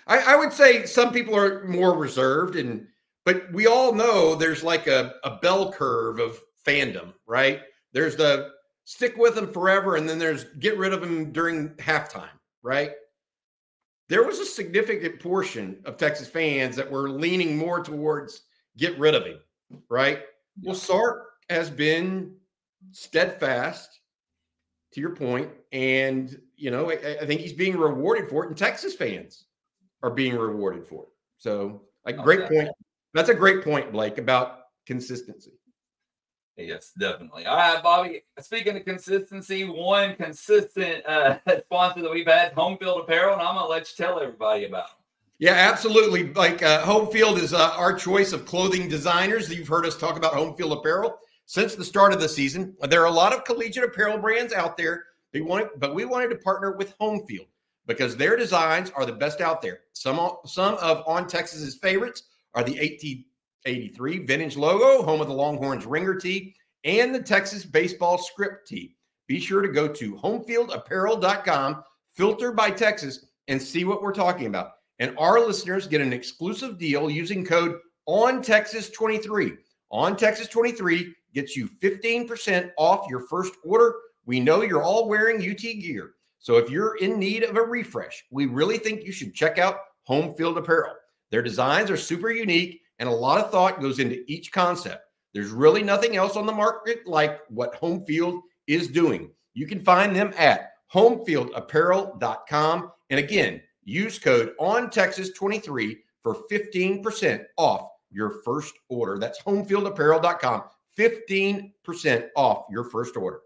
I, I would say some people are more reserved and but we all know there's like a, a bell curve of fandom, right? There's the stick with them forever, and then there's get rid of him during halftime, right? There was a significant portion of Texas fans that were leaning more towards get rid of him, right? Well, Sark has been steadfast to your point, and you know, I, I, think he's being rewarded for it, and Texas fans are being rewarded for it. So, like, great okay. point. That's a great point, Blake, about consistency. Yes, definitely. All right, Bobby. Speaking of consistency, one consistent uh, sponsor that we've had, Home Field Apparel, and I'm gonna let you tell everybody about them. Yeah, absolutely. Like uh, Home Field is uh, our choice of clothing designers. You've heard us talk about Home Field Apparel since the start of the season. There are a lot of collegiate apparel brands out there. We wanted, but we wanted to partner with Home Field because their designs are the best out there. Some some of On Texas's favorites are the 1883 vintage logo, home of the Longhorns ringer tee, and the Texas baseball script tee. Be sure to go to homefieldapparel.com, filter by Texas, and see what we're talking about. And our listeners get an exclusive deal using code on Texas 23. On Texas 23 gets you 15% off your first order. We know you're all wearing UT gear. So if you're in need of a refresh, we really think you should check out Home Field Apparel. Their designs are super unique and a lot of thought goes into each concept. There's really nothing else on the market like what Home Field is doing. You can find them at homefieldapparel.com. And again, use code on Texas 23 for 15% off your first order. That's homefieldapparel.com. 15% off your first order.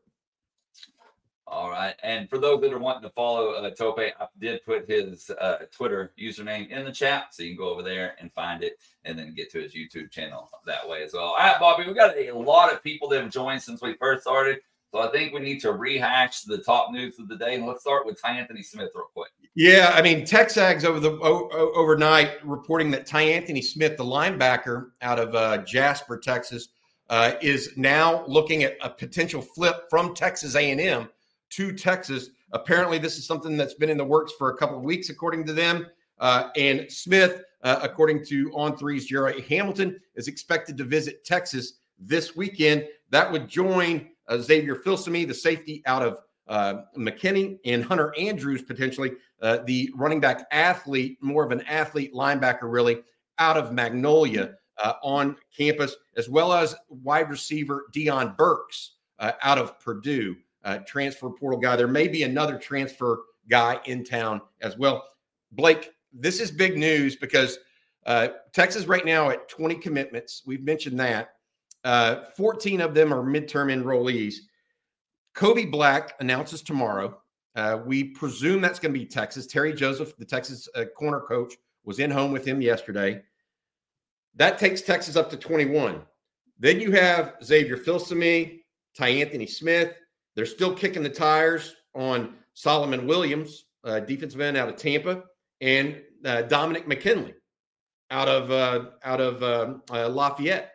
All right. And for those that are wanting to follow uh, Tope, I did put his uh, Twitter username in the chat. So you can go over there and find it and then get to his YouTube channel that way as well. All right, Bobby, we got a lot of people that have joined since we first started. So I think we need to rehash the top news of the day. And let's start with Ty Anthony Smith real quick. Yeah, I mean, TexAgs over the o- overnight reporting that Ty Anthony Smith, the linebacker out of uh, Jasper, Texas, uh, is now looking at a potential flip from Texas A&M to Texas. Apparently, this is something that's been in the works for a couple of weeks, according to them. Uh, and Smith, uh, according to On Three's Jerry Hamilton, is expected to visit Texas this weekend. That would join uh, Xavier Filsaime, the safety out of uh, McKinney, and Hunter Andrews, potentially uh, the running back athlete, more of an athlete linebacker, really, out of Magnolia uh, on campus, as well as wide receiver Deion Burks out of Purdue uh, transfer portal guy. There may be another transfer guy in town as well. Blake, this is big news because uh, Texas right now at 20 commitments. We've mentioned that. Uh, 14 of them are midterm enrollees. Kobe Black announces tomorrow. Uh, we presume that's going to be Texas. Terry Joseph, the Texas uh, corner coach, was in home with him yesterday. That takes Texas up to 21. Then you have Xavier Filsaime, Ty Anthony Smith, they're still kicking the tires on Solomon Williams, uh, defensive end out of Tampa, and uh, Dominic McKinley out of uh, out of uh, uh, Lafayette.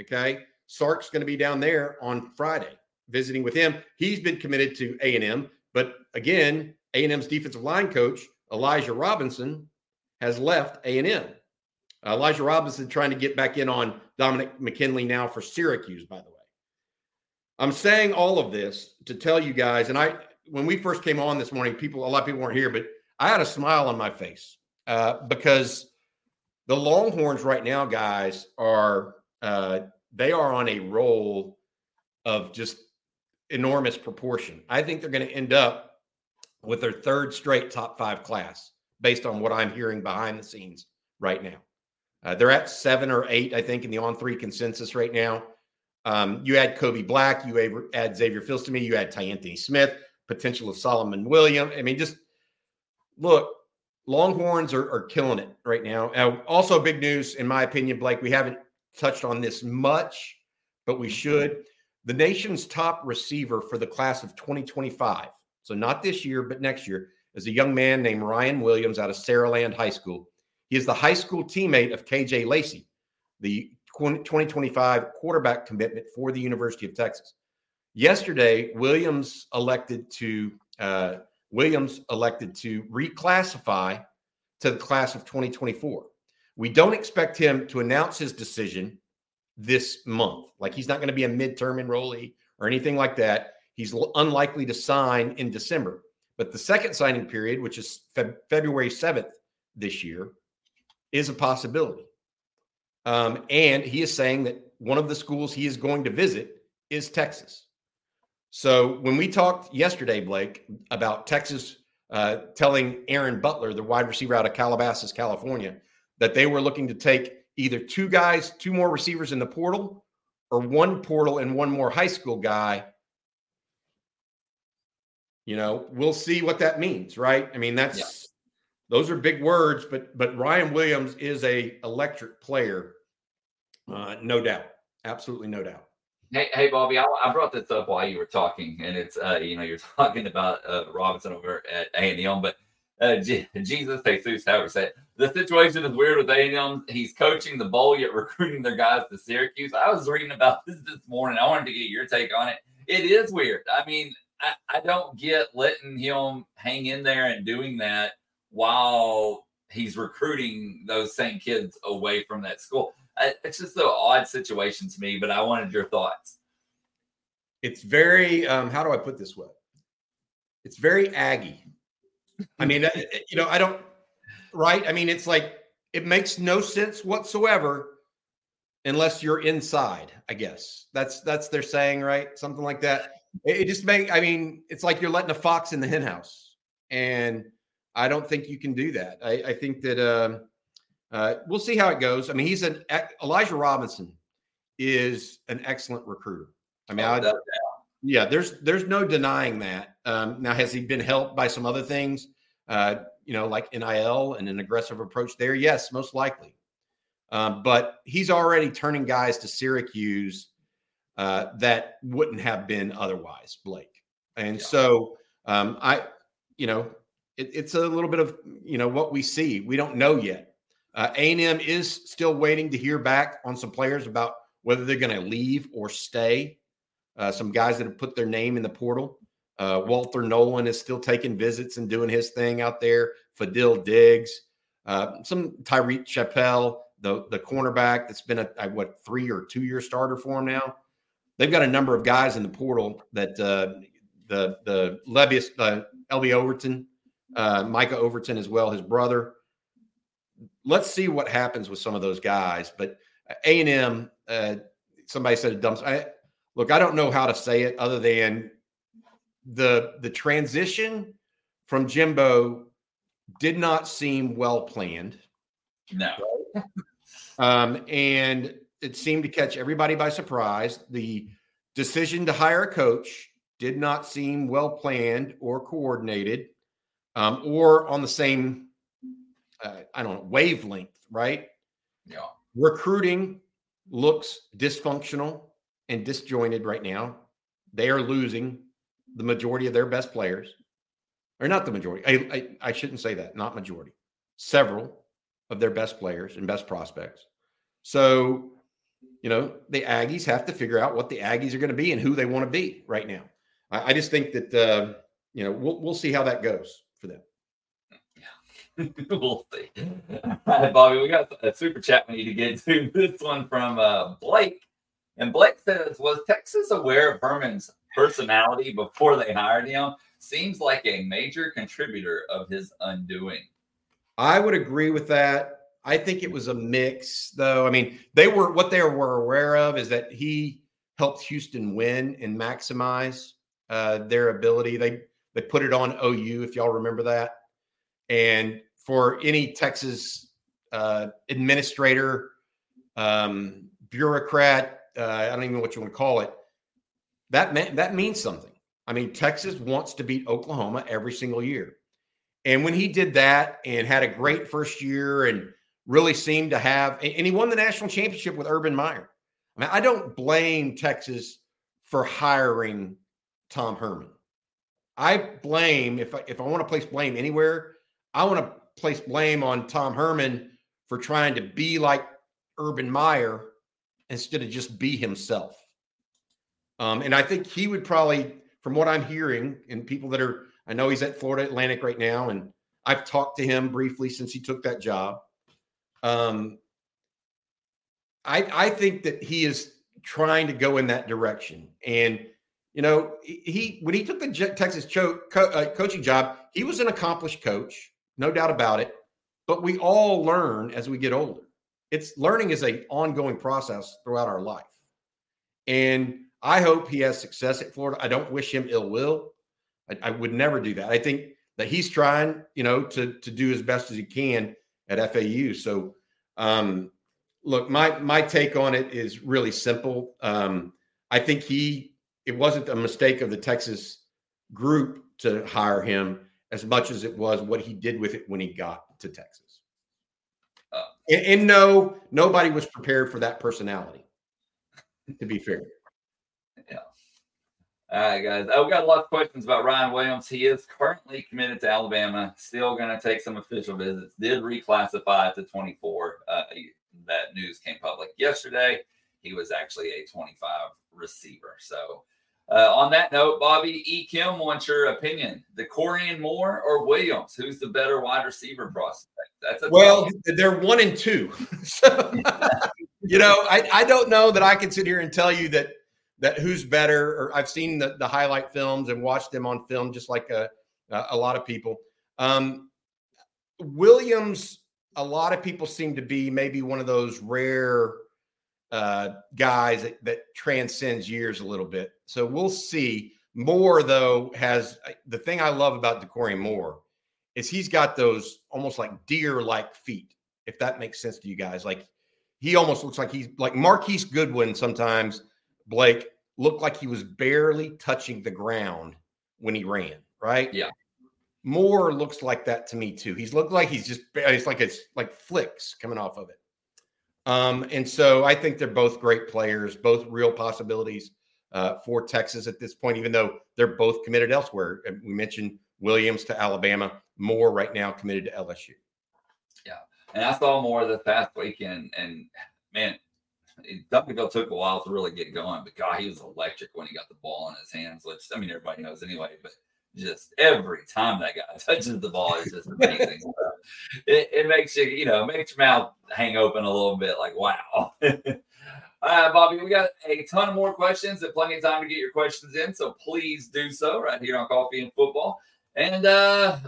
Okay, Sark's going to be down there on Friday visiting with him. He's been committed to A and M, but again, A and M's defensive line coach Elijah Robinson has left A and M. Elijah Robinson trying to get back in on Dominic McKinley now for Syracuse, by the way. I'm saying all of this to tell you guys, and I when we first came on this morning, people a lot of people weren't here, but I had a smile on my face uh, because the Longhorns right now, guys, are uh, they are on a roll of just enormous proportion. I think they're going to end up with their third straight top five class based on what I'm hearing behind the scenes right now. Uh, they're at seven or eight, I think, in the on three consensus right now. Um, you add Kobe Black, you add Xavier Filsaime, you add Ty Anthony Smith, potential of Solomon Williams. I mean, just look, Longhorns are, are killing it right now. Uh, also, big news, in my opinion, Blake. We haven't touched on this much, but we should. The nation's top receiver for the class of 2025, so not this year, but next year, is a young man named Ryan Williams out of Saraland High School. He is the high school teammate of KJ Lacey, the 2025 quarterback commitment for the University of Texas. Yesterday, Williams elected to uh, Williams elected to reclassify to the class of 2024. We don't expect him to announce his decision this month. Like he's not going to be a midterm enrollee or anything like that. He's unlikely to sign in December. But the second signing period, which is Fe- February 7th this year, is a possibility. Um, and he is saying that one of the schools he is going to visit is Texas. So when we talked yesterday, Blake, about Texas uh, telling Aaron Butler, the wide receiver out of Calabasas, California, that they were looking to take either two guys, two more receivers in the portal, or one portal and one more high school guy. You know, we'll see what that means, right? I mean, that's yeah. those are big words, but but Ryan Williams is a electric player, uh, no doubt, absolutely no doubt. Hey, hey, Bobby, I, I, brought this up while you were talking, and it's uh, you know you're talking about uh, Robinson over at A and M, but uh, G- Jesus Jesus, however said the situation is weird with A and M. He's coaching the bowl yet recruiting their guys to Syracuse. I was reading about this this morning. I wanted to get your take on it. It is weird. I mean, I, I don't get letting him hang in there and doing that while he's recruiting those same kids away from that school it's just an odd situation to me, but I wanted your thoughts. It's very, um, how do I put this way? It's very Aggie. I mean, you know, I don't, right? I mean, it's like, it makes no sense whatsoever unless you're inside, I guess. That's, that's their saying, right? Something like that. It, it just make, I mean, it's like you're letting a fox in the henhouse. And I don't think you can do that. I, I think that, um, uh, we'll see how it goes. I mean, he's an Elijah Robinson is an excellent recruiter. I mean, oh, I, yeah, there's there's no denying that. Um, now, has he been helped by some other things? Uh, you know, like NIL and an aggressive approach there? Yes, most likely. Um, but he's already turning guys to Syracuse uh, that wouldn't have been otherwise, Blake. And yeah. so um, I, you know, it, it's a little bit of you know what we see. We don't know yet. Uh, A&M is still waiting to hear back on some players about whether they're going to leave or stay. Uh, some guys that have put their name in the portal. Uh, Walter Nolan is still taking visits and doing his thing out there. Fadil Diggs, uh, some Tyreek Chappell, the the cornerback that's been a, a, what three or two year starter for him now. They've got a number of guys in the portal that uh, the the Levius, uh, LB Overton, uh, Micah Overton as well, his brother let's see what happens with some of those guys. But A and M, uh, somebody said a dump. I, look, I don't know how to say it other than the the transition from Jimbo did not seem well planned. No. um, and it seemed to catch everybody by surprise. The decision to hire a coach did not seem well planned or coordinated um, or on the same uh, I don't know, wavelength, right? Yeah. Recruiting looks dysfunctional and disjointed right now. They are losing the majority of their best players, or not the majority. I, I, I shouldn't say that, not majority. Several of their best players and best prospects. So, you know, the Aggies have to figure out what the Aggies are going to be and who they want to be right now. I, I just think that, uh, you know, we'll, we'll see how that goes for them. we'll see. Bobby, we got a super chat we need to get to. This one from uh, Blake. And Blake says, Was Texas aware of Herman's personality before they hired him? Seems like a major contributor of his undoing. I would agree with that. I think it was a mix, though. I mean, they were what they were aware of is that he helped Houston win and maximize uh, their ability. They they put it on OU, if y'all remember that. And for any Texas uh, administrator, um, bureaucrat, uh, I don't even know what you want to call it. That meant, that means something. I mean, Texas wants to beat Oklahoma every single year. And when he did that and had a great first year and really seemed to have, and he won the national championship with Urban Meyer. I mean, I don't blame Texas for hiring Tom Herman. I blame if I, if I want to place blame anywhere, I want to place blame on Tom Herman for trying to be like Urban Meyer instead of just be himself. Um, and I think he would probably, from what I'm hearing, and people that are, I know he's at Florida Atlantic right now, and I've talked to him briefly since he took that job. Um, I I think that he is trying to go in that direction, and you know, he when he took the Texas cho- co- uh, coaching job, he was an accomplished coach, no doubt about it. But we all learn as we get older. It's learning is a ongoing process throughout our life, and I hope he has success at Florida. I don't wish him ill will. I, I would never do that. I think that he's trying, you know, to to do as best as he can at FAU. So, um, look, my my take on it is really simple. Um, I think he it wasn't a mistake of the Texas group to hire him as much as it was what he did with it when he got to Texas. Uh, and, and, no, nobody was prepared for that personality. To be fair. Yeah. All right, guys. I've got a lot of questions about Ryan Williams. He is currently committed to Alabama. Still going to take some official visits. Did reclassify to 24. Uh, that news came public yesterday. He was actually a 25 receiver. So uh, on that note, Bobby E. Kim wants your opinion: Dakorien Moore or Williams? Who's the better wide receiver prospect? That's a well, they're one and two. so, you know, I, I don't know that I can sit here and tell you that that who's better. Or I've seen the, the highlight films and watched them on film, just like a a lot of people. Um, Williams, a lot of people seem to be maybe one of those rare uh, guys that, that transcends years a little bit. So we'll see. Moore, though, has the thing I love about Dakorien Moore is he's got those almost like deer like feet, if that makes sense to you guys. Like he almost looks like he's like Marquise Goodwin sometimes, Blake, looked like he was barely touching the ground when he ran, right? Yeah. Moore looks like that to me too. He's looked like he's just it's like it's like flicks coming off of it. Um, and so I think they're both great players, both real possibilities uh, for Texas at this point, even though they're both committed elsewhere. We mentioned Williams to Alabama, Moore right now committed to LSU. Yeah. And I saw Moore this past weekend, and man, Duncanville took a while to really get going, but God, he was electric when he got the ball in his hands, which I mean, everybody knows anyway, but just every time that guy touches the ball is just amazing. it, it, makes you, you know, makes your mouth hang open a little bit like, wow. All right, Bobby, we got a ton of more questions and plenty of time to get your questions in. So please do so right here on Coffee and Football. And uh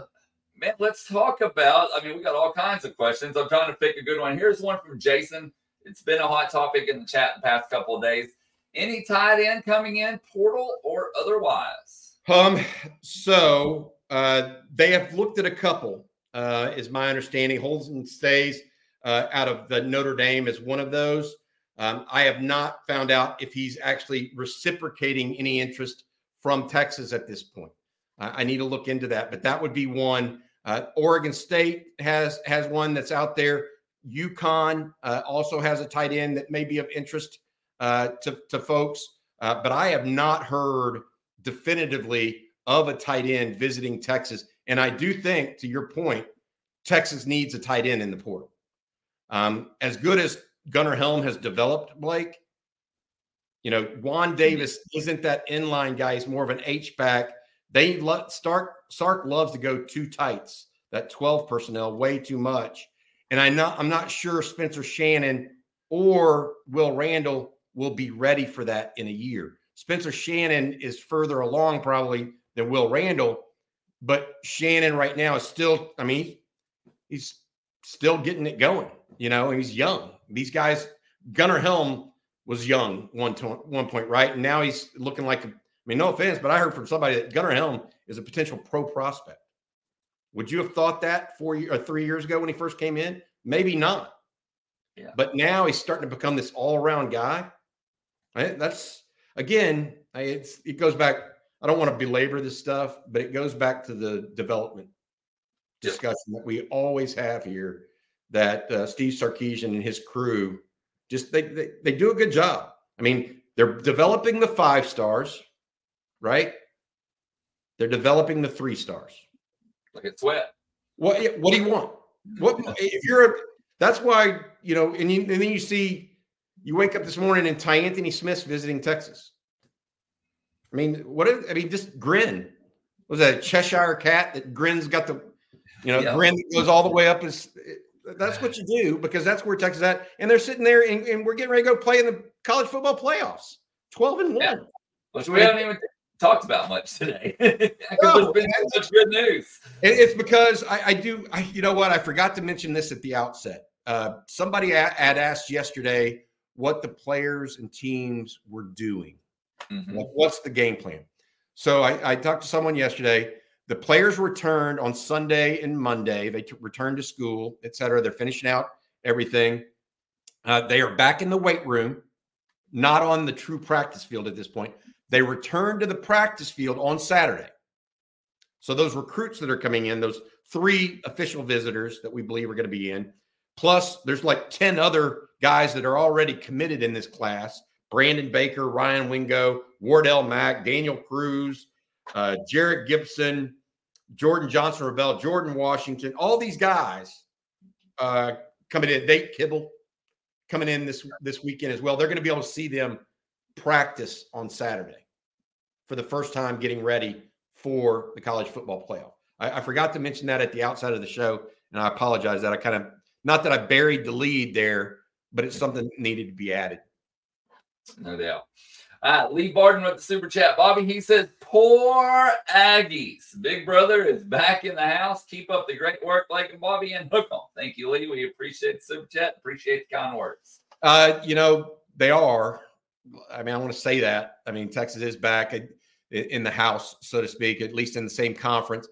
man, let's talk about. I mean, we got all kinds of questions. I'm trying to pick a good one. Here's one from Jason. It's been a hot topic in the chat the past couple of days. Any tight end coming in, portal or otherwise? Um, so uh, they have looked at a couple, uh, is my understanding. Holden Staes uh, out of the Notre Dame is one of those. Um, I have not found out if he's actually reciprocating any interest from Texas at this point. I need to look into that, but that would be one. Uh, Oregon State has has one that's out there. UConn uh, also has a tight end that may be of interest uh, to, to folks, uh, but I have not heard definitively of a tight end visiting Texas. And I do think, to your point, Texas needs a tight end in the portal. Um, as good as Gunnar Helm has developed, Blake, you know, Juan mm-hmm. Davis isn't that inline guy. He's more of an H back. They let Stark Sark loves to go two tights, that 12 personnel, way too much. And I'm not I'm not sure Spencer Shannon or Will Randall will be ready for that in a year. Spencer Shannon is further along probably than Will Randall, but Shannon right now is still, I mean, he's still getting it going, you know, and he's young. These guys, Gunnar Helm was young one, to, one point, right? And now he's looking like, I mean, no offense, but I heard from somebody that Gunnar Helm is a potential pro prospect. Would you have thought that four or three years ago when he first came in? Maybe not. Yeah. But now he's starting to become this all around guy. Right? That's again, it's it goes back. I don't want to belabor this stuff, but it goes back to the development discussion that we always have here. That uh, Steve Sarkisian and his crew just they, they they do a good job. I mean, they're developing the five stars, right? They're developing the three stars. Look at Sweat. What what do you want? What if you're a that's why, you know, and, you, and then you see you wake up this morning and Ty Anthony Smith's visiting Texas. I mean, what is, I mean, just grin. Was that a Cheshire cat that grins got the, you know, yeah. grin that goes all the way up? Is that's what you do because that's where Texas at, and they're sitting there and, and we're getting ready to go play in the college football playoffs, twelve and one. Yeah. Which we haven't even talked about much today no, been such good news. It's because I, I do. I, you know what? I forgot to mention this at the outset. Uh, somebody had asked yesterday what the players and teams were doing. Mm-hmm. Like, what's the game plan? So I, I, talked to someone yesterday. The players returned on Sunday and Monday. They t- returned to school, et cetera. They're finishing out everything. Uh, they are back in the weight room, not on the true practice field at this point. They return to the practice field on Saturday. So those recruits that are coming in, those three official visitors that we believe are going to be in, plus there's like 10 other guys that are already committed in this class. Brandon Baker, Ryan Wingo, Wardell Mack, Daniel Cruz, uh, Jerrick Gibson, Jordan Johnson Rebel, Jordan Washington, all these guys uh, coming in. Nate Kibble coming in this this weekend as well. They're going to be able to see them practice on Saturday for the first time getting ready for the college football playoff. I, I, forgot to mention that at the outside of the show, and I apologize that I kind of not that I buried the lead there, but it's something that needed to be added. No doubt. Uh, Lee Barton with the super chat. Bobby, he says, Poor Aggies. Big brother is back in the house. Keep up the great work, Blake and Bobby, and hook on. Thank you, Lee. We appreciate the super chat. Appreciate the kind words. Uh, you know, they are. I mean, I want to say that. I mean, Texas is back in the house, so to speak, at least in the same conference.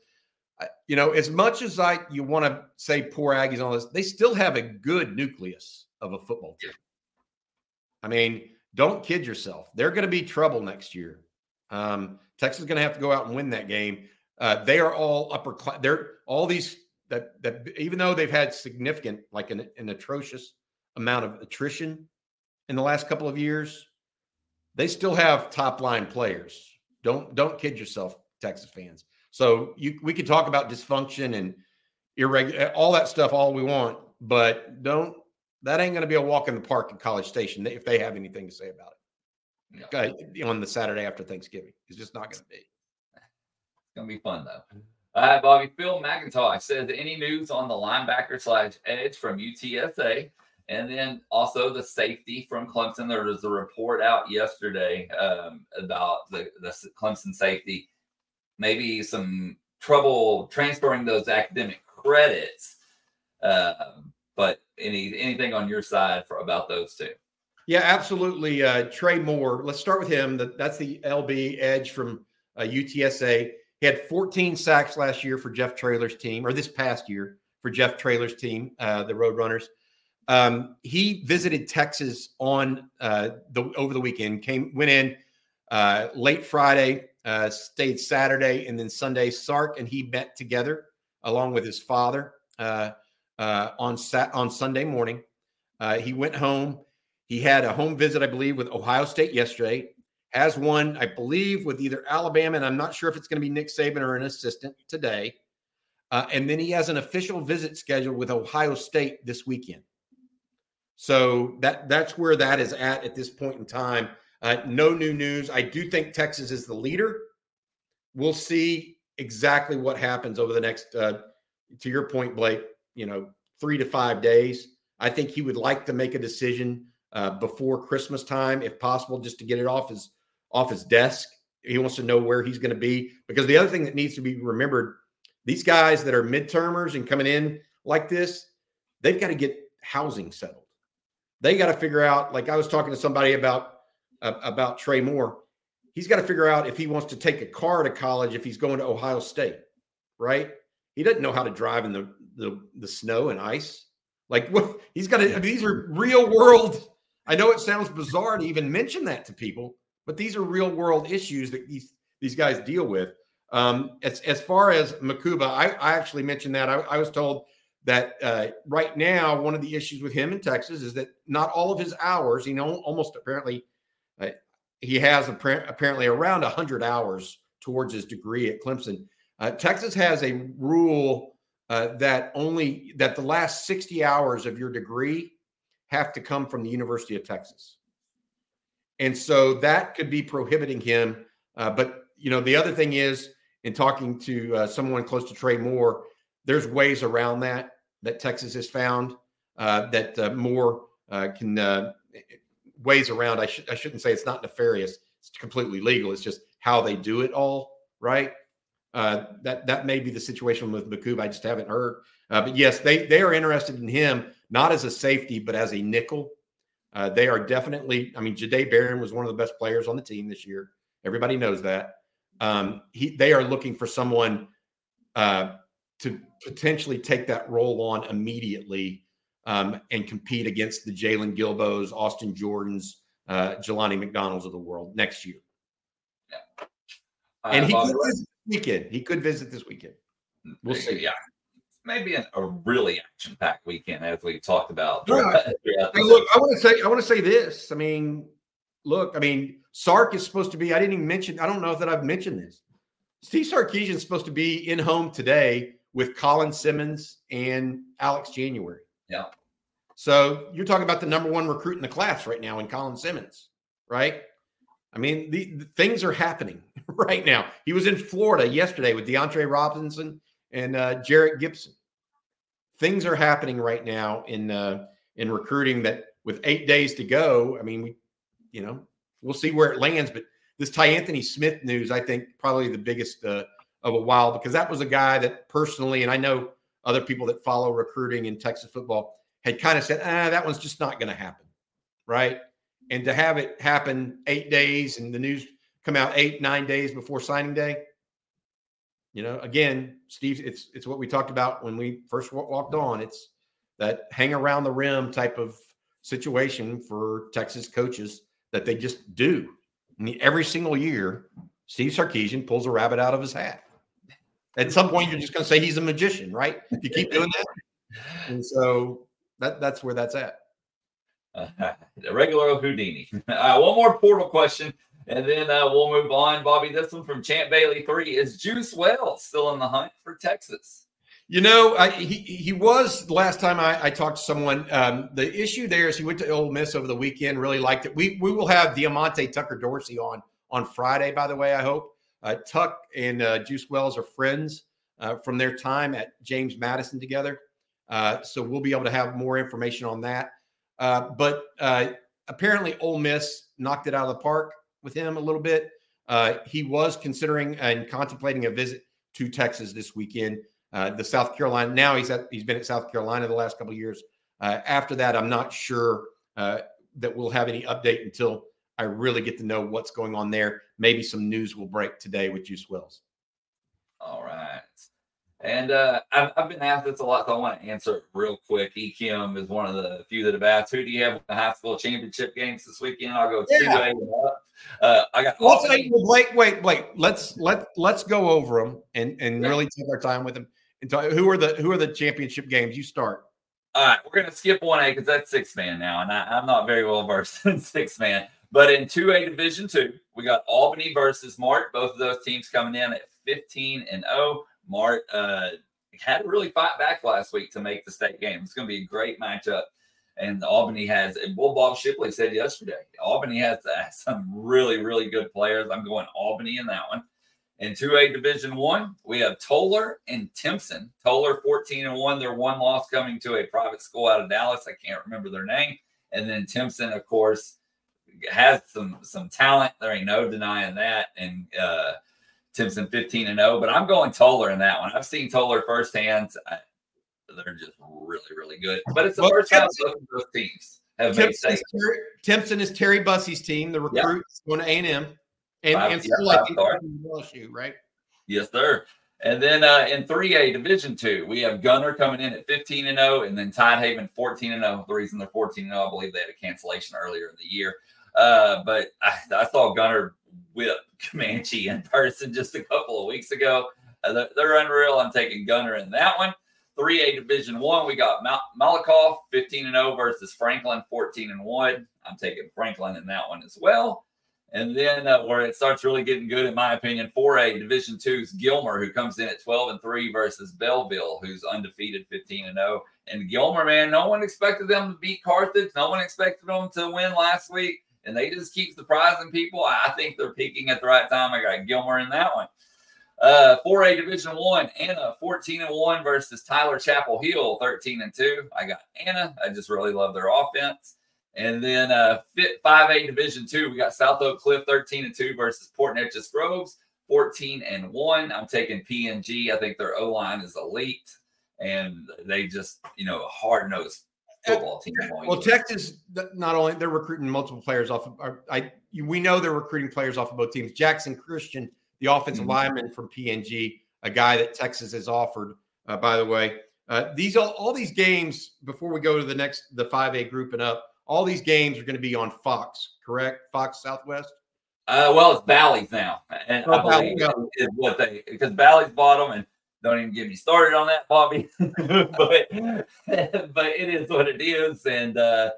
You know, as much as I you want to say poor Aggies on this, they still have a good nucleus of a football team. I mean, don't kid yourself. They're going to be trouble next year. Um, Texas is going to have to go out and win that game. Uh, they are all upper class. They're all these that that even though they've had significant, like an, an atrocious amount of attrition in the last couple of years, they still have top line players. Don't don't kid yourself, Texas fans. So you we can talk about dysfunction and irregular all that stuff all we want, but don't that ain't going to be a walk in the park in College Station if they have anything to say about it. Okay, on the Saturday after Thanksgiving, it's just not going to be. It's going to be fun though. All right, Bobby. Phil McIntosh says any news on the linebacker slash edge from UTSA? And then also the safety from Clemson. There was a report out yesterday um, about the, the Clemson safety, maybe some trouble transferring those academic credits. Um, but any anything on your side for about those two? Yeah, absolutely. Uh, Trey Moore. Let's start with him. That's the LB edge from uh, UTSA. He had 14 sacks last year for Jeff Traylor's team, or this past year for Jeff Traylor's team, uh, the Roadrunners. Um, he visited Texas on uh, the over the weekend. Came went in uh, late Friday, uh, stayed Saturday, and then Sunday. Sark and he met together along with his father uh, uh, on sat on Sunday morning. Uh, he went home. He had a home visit, I believe, with Ohio State yesterday. Has one, I believe, with either Alabama, and I'm not sure if it's going to be Nick Saban or an assistant today. and then he has an official visit scheduled with Ohio State this weekend. So that that's where that is at at this point in time. Uh, no new news. I do think Texas is the leader. We'll see exactly what happens over the next. Uh, to your point, Blake. You know, three to five days. I think he would like to make a decision uh, before Christmas time, if possible, just to get it off his off his desk. He wants to know where he's going to be because the other thing that needs to be remembered: these guys that are midtermers and coming in like this, they've got to get housing settled they got to figure out. Like I was talking to somebody about uh, about Trey Moore. He's got to figure out if he wants to take a car to college if he's going to Ohio State, right? He doesn't know how to drive in the the, the snow and ice. Like what he's got to. I mean, these are real world. I know it sounds bizarre to even mention that to people, but these are real world issues that these these guys deal with. Um, as as far as Mukuba, I, I actually mentioned that I, I was told that uh, right now one of the issues with him in Texas is that not all of his hours, you know, almost apparently uh, he has apparently around 100 hours towards his degree at Clemson. Uh, Texas has a rule uh, that only that the last 60 hours of your degree have to come from the University of Texas. And so that could be prohibiting him. Uh, but, you know, the other thing is, in talking to uh, someone close to Trey Moore, there's ways around that that Texas has found uh, that uh, Moore uh, can uh, ways around. I, sh- I shouldn't say it's not nefarious. It's completely legal. It's just how they do it all, right? That that may be the situation with Mukuba. I just haven't heard. but yes, they they are interested in him not as a safety, but as a nickel. Uh, they are definitely, I mean, Jahdae Barron was one of the best players on the team this year. Everybody knows that. Um, he, they are looking for someone uh, to potentially take that role on immediately um, and compete against the Jaylon Guilbeaus, Austin Jordans, uh, Jelani McDonald's of the world next year. Yeah. and he could weekend. He could visit this weekend. Mm, we'll see. Yeah maybe an, a really action-packed weekend, as we talked about. Right. look, I want to say, I want to say this. I mean, look, I mean, Sark is supposed to be. I didn't even mention. I don't know that I've mentioned this. Steve Sarkisian is supposed to be in home today with Colin Simmons and Alex January. Yeah. So you're talking about the number one recruit in the class right now in Colin Simmons, right? I mean, the, the things are happening right now. He was in Florida yesterday with DeAndre Robinson and uh, Jerrick Gibson things are happening right now in uh, in recruiting that with eight days to go. I mean, we, you know, we'll see where it lands. But this Ty Anthony Smith news, I think, probably the biggest uh, of a while because that was a guy that personally, and I know other people that follow recruiting in Texas football had kind of said, ah, that one's just not going to happen, right? And to have it happen eight days and the news come out eight nine days before signing day, you know, again, Steve, it's it's what we talked about when we first walked on. It's that hang around the rim type of situation for Texas coaches that they just do. I mean, every single year, Steve Sarkisian pulls a rabbit out of his hat. At some point, you're just going to say he's a magician, right? If you keep doing that, and so that that's where that's at. Uh, regular Houdini. Uh, one more portal question. And then uh, we'll move on. Bobby, this one from Champ Bailey three is Juice Wells still in the hunt for Texas? You know, I, he he was the last time I, I talked to someone. Um, the issue there is he went to Ole Miss over the weekend. Really liked it. We we will have Diamante Tucker Dorsey on on Friday. By the way, I hope uh, Tuck and uh, Juice Wells are friends uh, from their time at James Madison together. Uh, so we'll be able to have more information on that. Uh, but apparently, Ole Miss knocked it out of the park with him a little bit. Uh, he was considering and contemplating a visit to Texas this weekend. Uh, the South Carolina. Now he's at he's been at South Carolina the last couple of years. Uh, after that, I'm not sure uh, that we'll have any update until I really get to know what's going on there. Maybe some news will break today with Juice Wells. All right. And uh, I've, I've, been asked this a lot, so I want to answer it real quick. Ekim is one of the few that have asked, who do you have in the high school championship games this weekend? I'll go yeah. two and up. Uh, I got. Say, Blake, wait, Blake. Let's let let's go over them and and really take our time with them. And talk, who are the who are the championship games? You start. All right, we're gonna skip one A because that's six man now, and I, am not very well versed in six man. But in two A Division two, we got Albany versus Mart. Both of those teams coming in at 15 and 0. Mart uh, had to really fight back last week to make the state game. It's going to be a great matchup. And Albany has, well, Bob Shipley said yesterday, Albany has some really, really good players. I'm going Albany in that one. In 2A Division One, we have Tolar and Timpson. Tolar 14 and 1. Their one loss coming to a private school out of Dallas. I can't remember their name. And then Timpson, of course, has some some talent. There ain't no denying that. And uh Timpson 15 and 0, but I'm going Tolar in that one. I've seen Tolar firsthand. I, they're just really, really good. But it's the well, first time both of those teams have Timpson made Terry, Timpson is Terry Bussey's team, the recruit going to A&M. And, and still like LSU, right? Yes, sir. And then uh, in 3A Division Two, we have Gunter coming in at 15 and 0, and then Tidehaven 14 and 0. The reason they're 14 and 0, I believe they had a cancellation earlier in the year. Uh, but I, I, saw Gunter whip Comanche in person just a couple of weeks ago. Uh, they're, they're, unreal. I'm taking Gunter in that one. 3A Division One, we got Mal- Malakoff 15 and 0 versus Franklin 14 and 1. I'm taking Franklin in that one as well. And then uh, where it starts really getting good, in my opinion, 4A Division Two's Gilmer, who comes in at 12 and 3 versus Bellville, who's undefeated 15 and 0. And Gilmer, man, no one expected them to beat Carthage. No one expected them to win last week. And they just keep surprising people. I think they're peaking at the right time. I got Gilmer in that one. Uh, 4A Division One, Anna 14 and 1 versus Tyler Chapel Hill 13 and 2. I got Anna. I just really love their offense. And then uh, fit 5A Division Two, we got South Oak Cliff 13 and 2 versus Port Neches Groves 14 and 1. I'm taking PNG. I think their O line is elite and they just, you know, hard nosed football team. Well, Texas not only they're recruiting multiple players off of I we know they're recruiting players off of both teams. Jackson Christian, the offensive mm-hmm. lineman from PNG, a guy that Texas has offered, uh, by the way. Uh, these all, all these games before we go to the next the 5A group and up all these games are going to be on Fox, correct? Fox Southwest. Uh, well, it's Bally's now, and oh, I believe Bally. is what they because Bally's bought them, and don't even get me started on that, Bobby. but but it is what it is, and uh,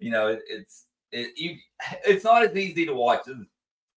you know it, it's it, you it's not as easy to watch as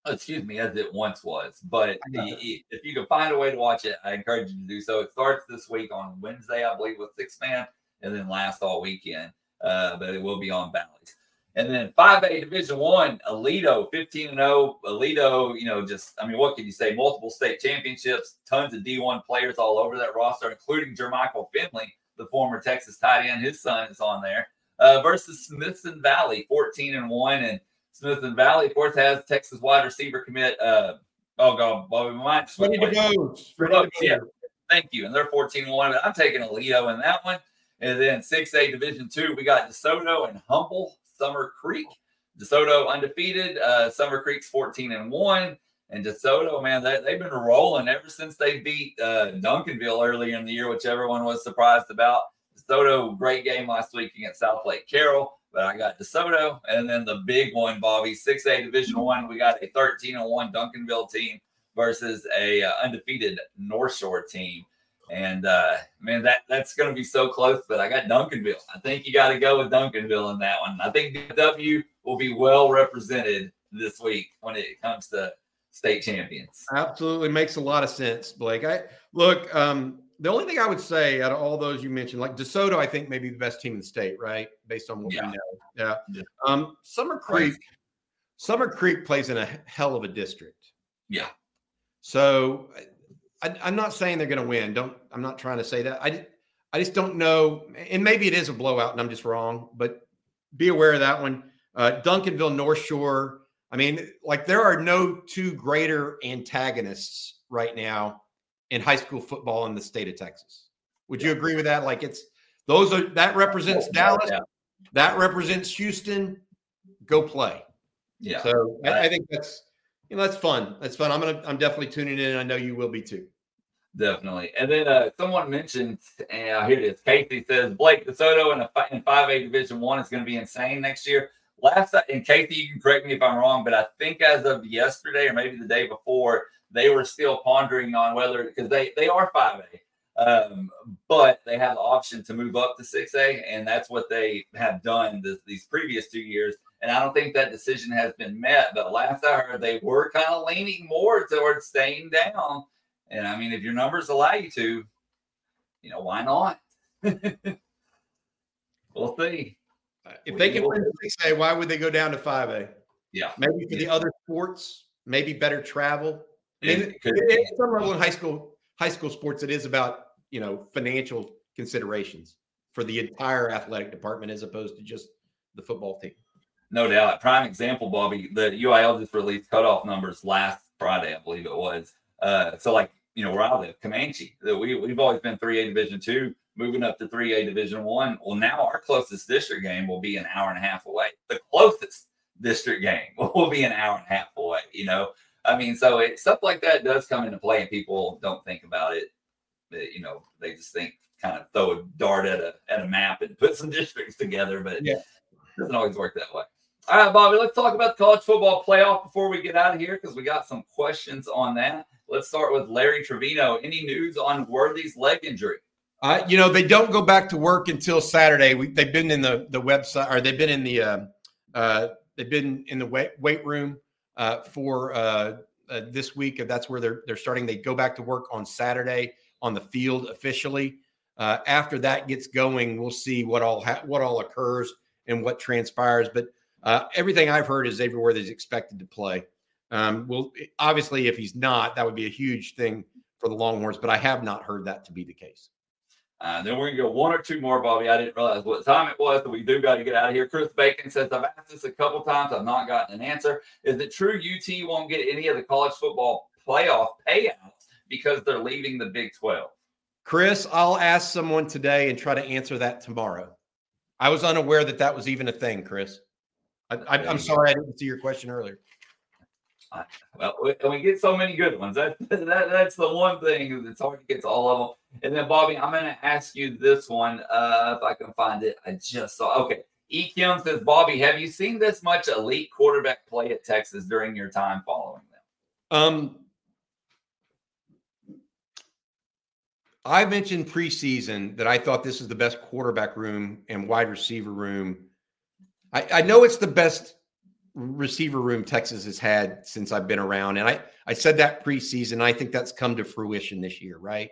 excuse me as it once was. But if you can find a way to watch it, I encourage you to do so. It starts this week on Wednesday, I believe, with six man, and then lasts all weekend uh, but it will be on Bally's. And then 5A Division One, Aledo, 15 and 0. Aledo, you know, just I mean, what can you say? Multiple state championships, tons of D1 players all over that roster, including Jermichael Finley, the former Texas tight end. His son is on there. Uh, versus Smithson Valley, 14 and 1. And Smithson Valley, Fourth has Texas wide receiver commit. Uh, oh God, Bobby might ready to go. Ready to go. Thank you. And they're 14 and 1. I'm taking Aledo in that one. And then 6A Division Two, we got DeSoto and Humble Summer Creek. DeSoto undefeated. Uh, Summer Creek's 14 and 1. And DeSoto, man, they, they've been rolling ever since they beat uh, Duncanville earlier in the year, which everyone was surprised about. DeSoto, great game last week against Southlake Carroll, but I got DeSoto. And then the big one, Bobby, 6A Division One, we got a 13 and 1 Duncanville team versus a uh, undefeated North Shore team. And uh, man, that that's going to be so close. But I got Duncanville. I think you got to go with Duncanville in that one. I think W will be well represented this week when it comes to state champions. Absolutely makes a lot of sense, Blake. I look. Um, the only thing I would say out of all those you mentioned, like DeSoto, I think maybe the best team in the state, right? Based on what yeah. we know. Yeah. yeah. Um, Summer Creek, Summer Creek plays in a hell of a district. Yeah. So I, am not saying they're going to win. Don't. I'm not trying to say that. I I just don't know. And maybe it is a blowout, and I'm just wrong. But be aware of that one. Uh, Duncanville, North Shore. I mean, like there are no two greater antagonists right now in high school football in the state of Texas. Would you agree with that? Like it's those are that represents Dallas, yeah. that represents Houston. Go play. Yeah. So I, I think that's you know that's fun. That's fun. I'm gonna I'm definitely tuning in. I know you will be too. Definitely. And then uh, someone mentioned, and uh, here it is. Casey says Blake DeSoto in a in five A Division One is going to be insane next year. Last and Casey, you can correct me if I'm wrong, but I think as of yesterday or maybe the day before, they were still pondering on whether because they they are five A, um, but they have the option to move up to six A, and that's what they have done this, these previous two years. And I don't think that decision has been met. But last I heard, they were kind of leaning more towards staying down and I mean, if your numbers allow you to, you know, why not? we'll see. If they can win six A, why would they go down to five A? Yeah, maybe for the other sports, maybe better travel. I it, it, some level in high school, high school sports, it is about you know financial considerations for the entire athletic department as opposed to just the football team. No doubt. Prime example, Bobby. The UIL just released cutoff numbers last Friday, I believe it was. Uh, so like you know where I live, Comanche. That we we've always been three A Division two, moving up to three A Division one. Well, now our closest district game will be an hour and a half away. The closest district game will be an hour and a half away. You know, I mean, so it, stuff like that does come into play, and people don't think about it. You know, they just think kind of throw a dart at a at a map and put some districts together, but yeah. it doesn't always work that way. All right, Bobby, let's talk about the college football playoff before we get out of here because we got some questions on that. Let's start with Larry Trevino. Any news on Worthy's leg injury? Uh, you know, they don't go back to work until Saturday. We, they've been in the the website, or they've been in the uh, uh, they've been in the weight, weight room uh, for uh, uh, this week. That's where they're they're starting. They go back to work on Saturday on the field officially. after that gets going, we'll see what all ha- what all occurs and what transpires. But uh, everything I've heard is everywhere that he's expected to play. Um, well, obviously, if he's not, that would be a huge thing for the Longhorns, but I have not heard that to be the case. Uh, then we're going to go one or two more, Bobby. I didn't realize what time it was, but we do got to get out of here. Chris Bacon says, I've asked this a couple times. I've not gotten an answer. Is it true UT won't get any of the college football playoff payouts because they're leaving the Big 12? Chris, I'll ask someone today and try to answer that tomorrow. I was unaware that that was even a thing, Chris. I, am sorry I didn't see your question earlier. Well, we, we, get so many good ones. That, that that's the one thing that's hard to get to all of them. And then Bobby, I'm going to ask you this one uh, if I can find it. I just saw. Okay, E. Kim says, Bobby, have you seen this much elite quarterback play at Texas during your time following them? Um, I mentioned preseason that I thought this is the best quarterback room and wide receiver room I, I know it's the best receiver room Texas has had since I've been around. And I, I said that preseason. I think that's come to fruition this year, right?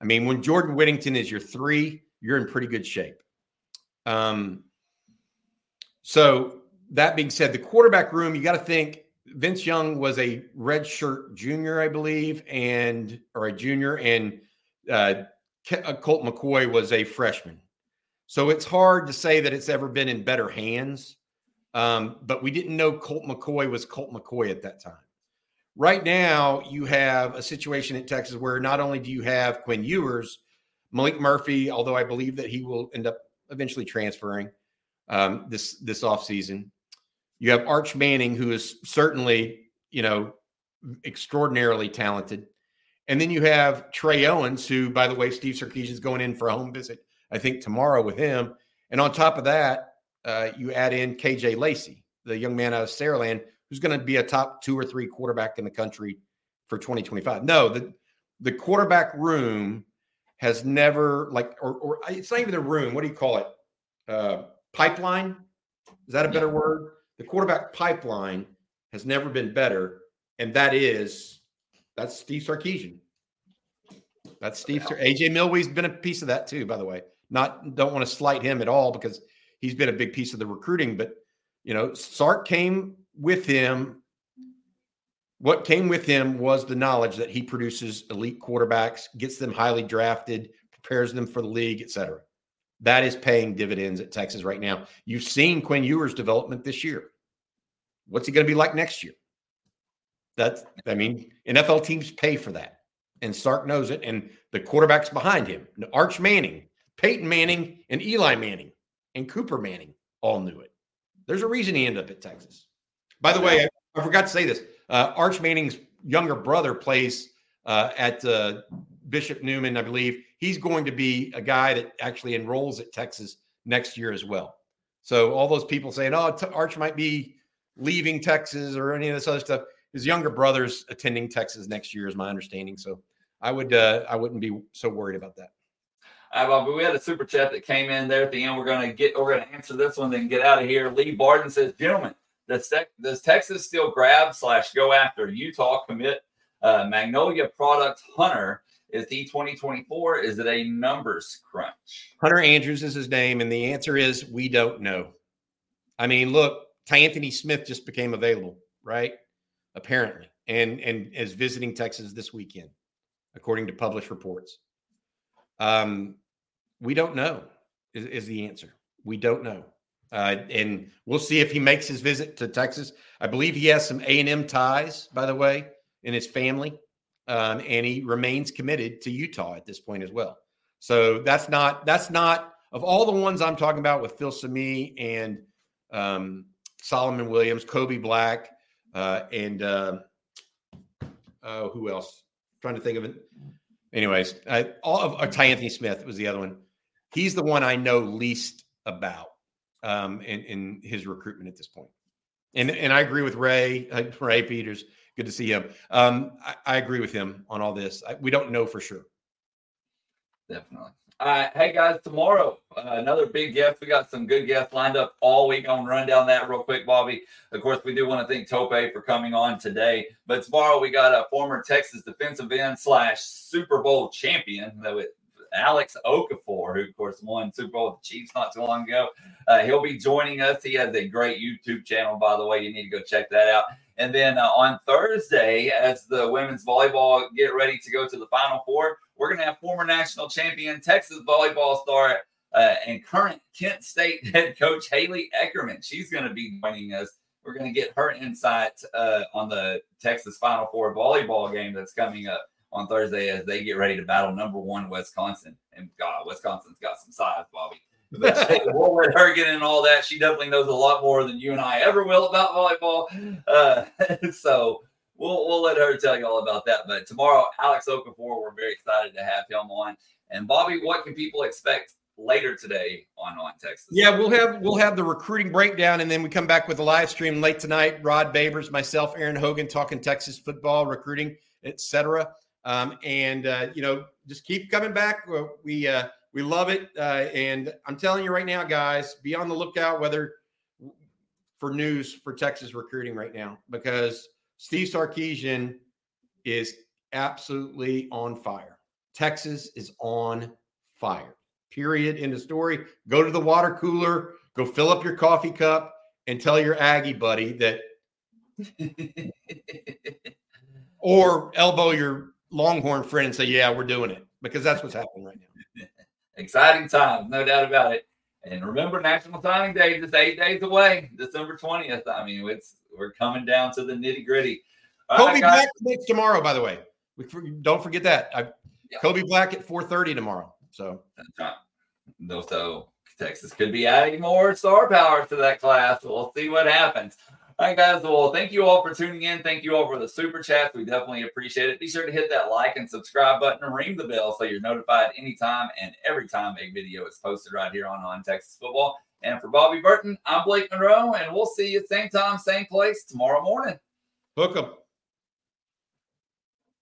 I mean, when Jordan Whittington is your three, you're in pretty good shape. Um, so that being said, the quarterback room, you got to think Vince Young was a redshirt junior, I believe, and or a junior, and uh, uh Colt McCoy was a freshman. So it's hard to say that it's ever been in better hands. Um, but we didn't know Colt McCoy was Colt McCoy at that time. Right now, you have a situation in Texas where not only do you have Quinn Ewers, Maalik Murphy, although I believe that he will end up eventually transferring um, this this offseason. You have Arch Manning, who is certainly, you know, extraordinarily talented. And then you have Trey Owens, who, by the way, Steve Sarkisian is going in for a home visit I think, tomorrow with him. And on top of that, uh, you add in KJ Lacey, the young man out of Saraland, who's going to be a top two or three quarterback in the country for 2025. No, the the quarterback room has never like, or, or it's not even the room. What do you call it? Uh, pipeline. Is that a better word? The quarterback pipeline has never been better, and that is that's Steve Sarkisian. That's Steve. AJ Milwee's been a piece of that too, by the way. Not don't want to slight him at all because he's been a big piece of the recruiting. But you know, Sark came with him. What came with him was the knowledge that he produces elite quarterbacks, gets them highly drafted, prepares them for the league, etc. That is paying dividends at Texas right now. You've seen Quinn Ewers' development this year. What's he going to be like next year? That's, I mean, NFL teams pay for that. And Sark knows it. And the quarterbacks behind him, Arch Manning, Peyton Manning and Eli Manning and Cooper Manning all knew it. There's a reason he ended up at Texas. By the way, I, I forgot to say this. Uh, Arch Manning's younger brother plays uh, at uh, Bishop Newman, I believe. He's going to be a guy that actually enrolls at Texas next year as well. So all those people saying, "Oh, Arch might be leaving Texas or any of this other stuff," his younger brother's attending Texas next year, is my understanding. So I would uh, I wouldn't be so worried about that. Uh, but we had a super chat that came in there at the end. We're to get, we're to answer this one, then get out of here. Lee Barton says, gentlemen, does, does Texas still grab slash go after Utah commit uh, Magnolia product Hunter? Is he 2024? Is it a numbers crunch? Hunter Andrews is his name, and the answer is we don't know. I mean, look, Ty Anthony Smith just became available, right? Apparently, and and is visiting Texas this weekend, according to published reports. Um, we don't know is, is the answer. We don't know. Uh, and we'll see if he makes his visit to Texas. I believe he has some A and M ties, by the way, in his family, um, and he remains committed to Utah at this point as well. So that's not that's not of all the ones I'm talking about with Filsaime and um, Solomon Williams, Kobe Black, uh, and uh, Uh, who else? trying to think of it. Anyways, I, all of uh, Ty Anthony Smith was the other one. He's the one I know least about um, in, in his recruitment at this point. And and I agree with Ray uh, Ray Peters. Good to see him. Um, I, I, agree with him on all this. I, we don't know for sure. Definitely. Right. Hey, guys, tomorrow, uh, another big guest. We got some good guests lined up all week. I'm run down that real quick, Bobby. Of course, we do want to thank Tope for coming on today. But tomorrow, we got a former Texas defensive end slash Super Bowl champion, Alex Okafor, who, of course, won Super Bowl with the Chiefs not too long ago. Uh, he'll be joining us. He has a great YouTube channel, by the way. You need to go check that out. And then uh, on Thursday, as the women's volleyball get ready to go to the Final Four, we're going to have former national champion Texas volleyball star uh, and current Kent State head coach Haley Eckerman. She's going to be joining us. We're going to get her insight uh, on the Texas Final Four volleyball game that's coming up on Thursday as they get ready to battle number one Wisconsin. And God, Wisconsin's got some size, Bobby. we'll let her get in all that. She definitely knows a lot more than you and I ever will about volleyball. Uh, so we'll we'll let her tell you all about that. But tomorrow, Alex Okafor, we're very excited to have him on. And Bobby, what can people expect later today on on Texas? Yeah, we'll have we'll have the recruiting breakdown, and then we come back with a live stream late tonight. Rod Babers, myself, Aaron Hogan, talking Texas football, recruiting, etc. Um, and uh, you know, just keep coming back. We uh, we love it, uh, and I'm telling you right now, guys, be on the lookout whether for news for Texas recruiting right now because Steve Sarkisian is absolutely on fire. Texas is on fire. Period. In the story. Go to the water cooler, go fill up your coffee cup, and tell your Aggie buddy that, or elbow your Longhorn friend and say, "Yeah, we're doing it," because that's what's happening right now. Exciting times, no doubt about it. And remember, National Signing Day is eight days away, December twentieth. I mean, it's we're coming down to the nitty gritty. Kobe Black commits tomorrow, by the way. We, don't forget that. I, yeah. Kobe Black at four thirty tomorrow. So that's right. So Texas could be adding more star power to that class. We'll see what happens. All right, guys. Well, thank you all for tuning in. Thank you all for the super chats. We definitely appreciate it. Be sure to hit that like and subscribe button and ring the bell so you're notified anytime and every time a video is posted right here on On Texas Football. And for Bobby Burton, I'm Blake Monroe, and we'll see you same time, same place tomorrow morning. Hook 'em.